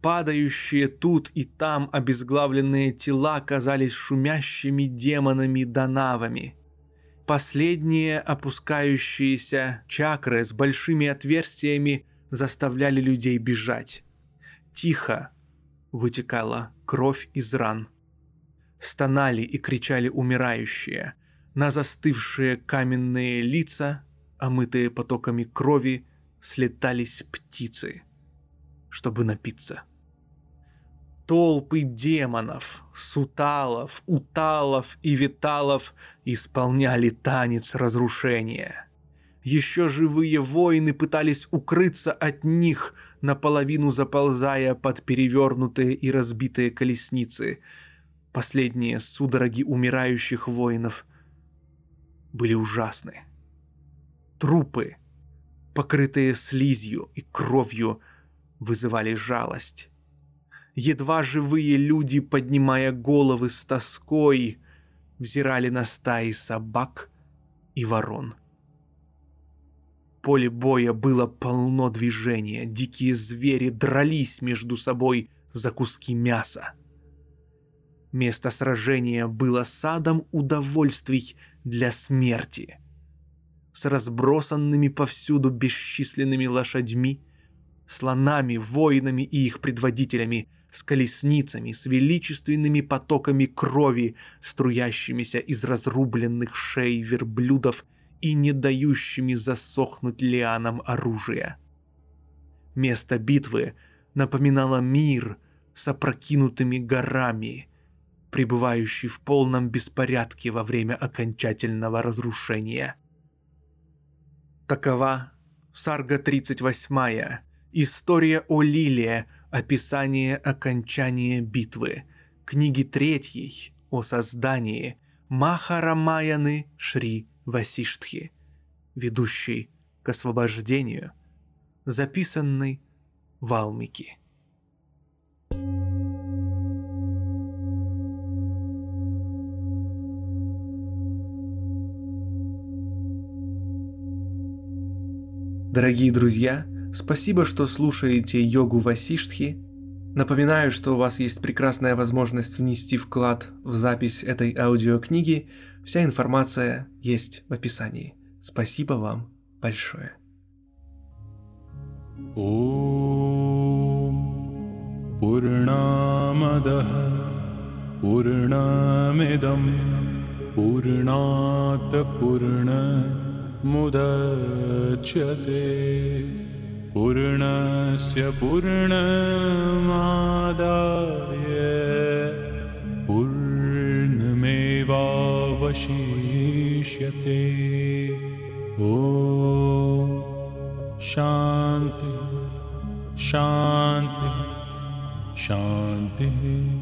A: Падающие тут и там обезглавленные тела казались шумящими демонами-донавами. Последние опускающиеся чакры с большими отверстиями заставляли людей бежать. Тихо вытекала кровь из ран – стонали и кричали умирающие. На застывшие каменные лица, омытые потоками крови, слетались птицы, чтобы напиться. Толпы демонов, суталов, уталов и виталов исполняли танец разрушения. Еще живые воины пытались укрыться от них, наполовину заползая под перевернутые и разбитые колесницы – Последние судороги умирающих воинов были ужасны. Трупы, покрытые слизью и кровью, вызывали жалость. Едва живые люди, поднимая головы с тоской, взирали на стаи собак и ворон. Поле боя было полно движения, дикие звери дрались между собой за куски мяса. Место сражения было садом удовольствий для смерти. С разбросанными повсюду бесчисленными лошадьми, слонами, воинами и их предводителями, с колесницами, с величественными потоками крови, струящимися из разрубленных шей верблюдов и не дающими засохнуть лианам оружия. Место битвы напоминало мир с опрокинутыми горами – пребывающий в полном беспорядке во время окончательного разрушения. Такова Сарга 38, История о Лиле, описание окончания битвы, книги третьей о создании. Махарамаяны Шри Васиштхи, ведущий к освобождению, записанный Валмики. Дорогие друзья, спасибо, что слушаете йогу Васиштхи. Напоминаю, что у вас есть прекрасная возможность внести вклад в запись этой аудиокниги. Вся информация есть в описании. Спасибо вам большое.
B: पूर्णामदः पूर्णमिदं पूर्णात् पूर्ण मुदच्यते। पूर्णस्य पूर्णमादाय पूर्णमेवावशिष्यते। ॐ शान्ति शान्ति शान्तिः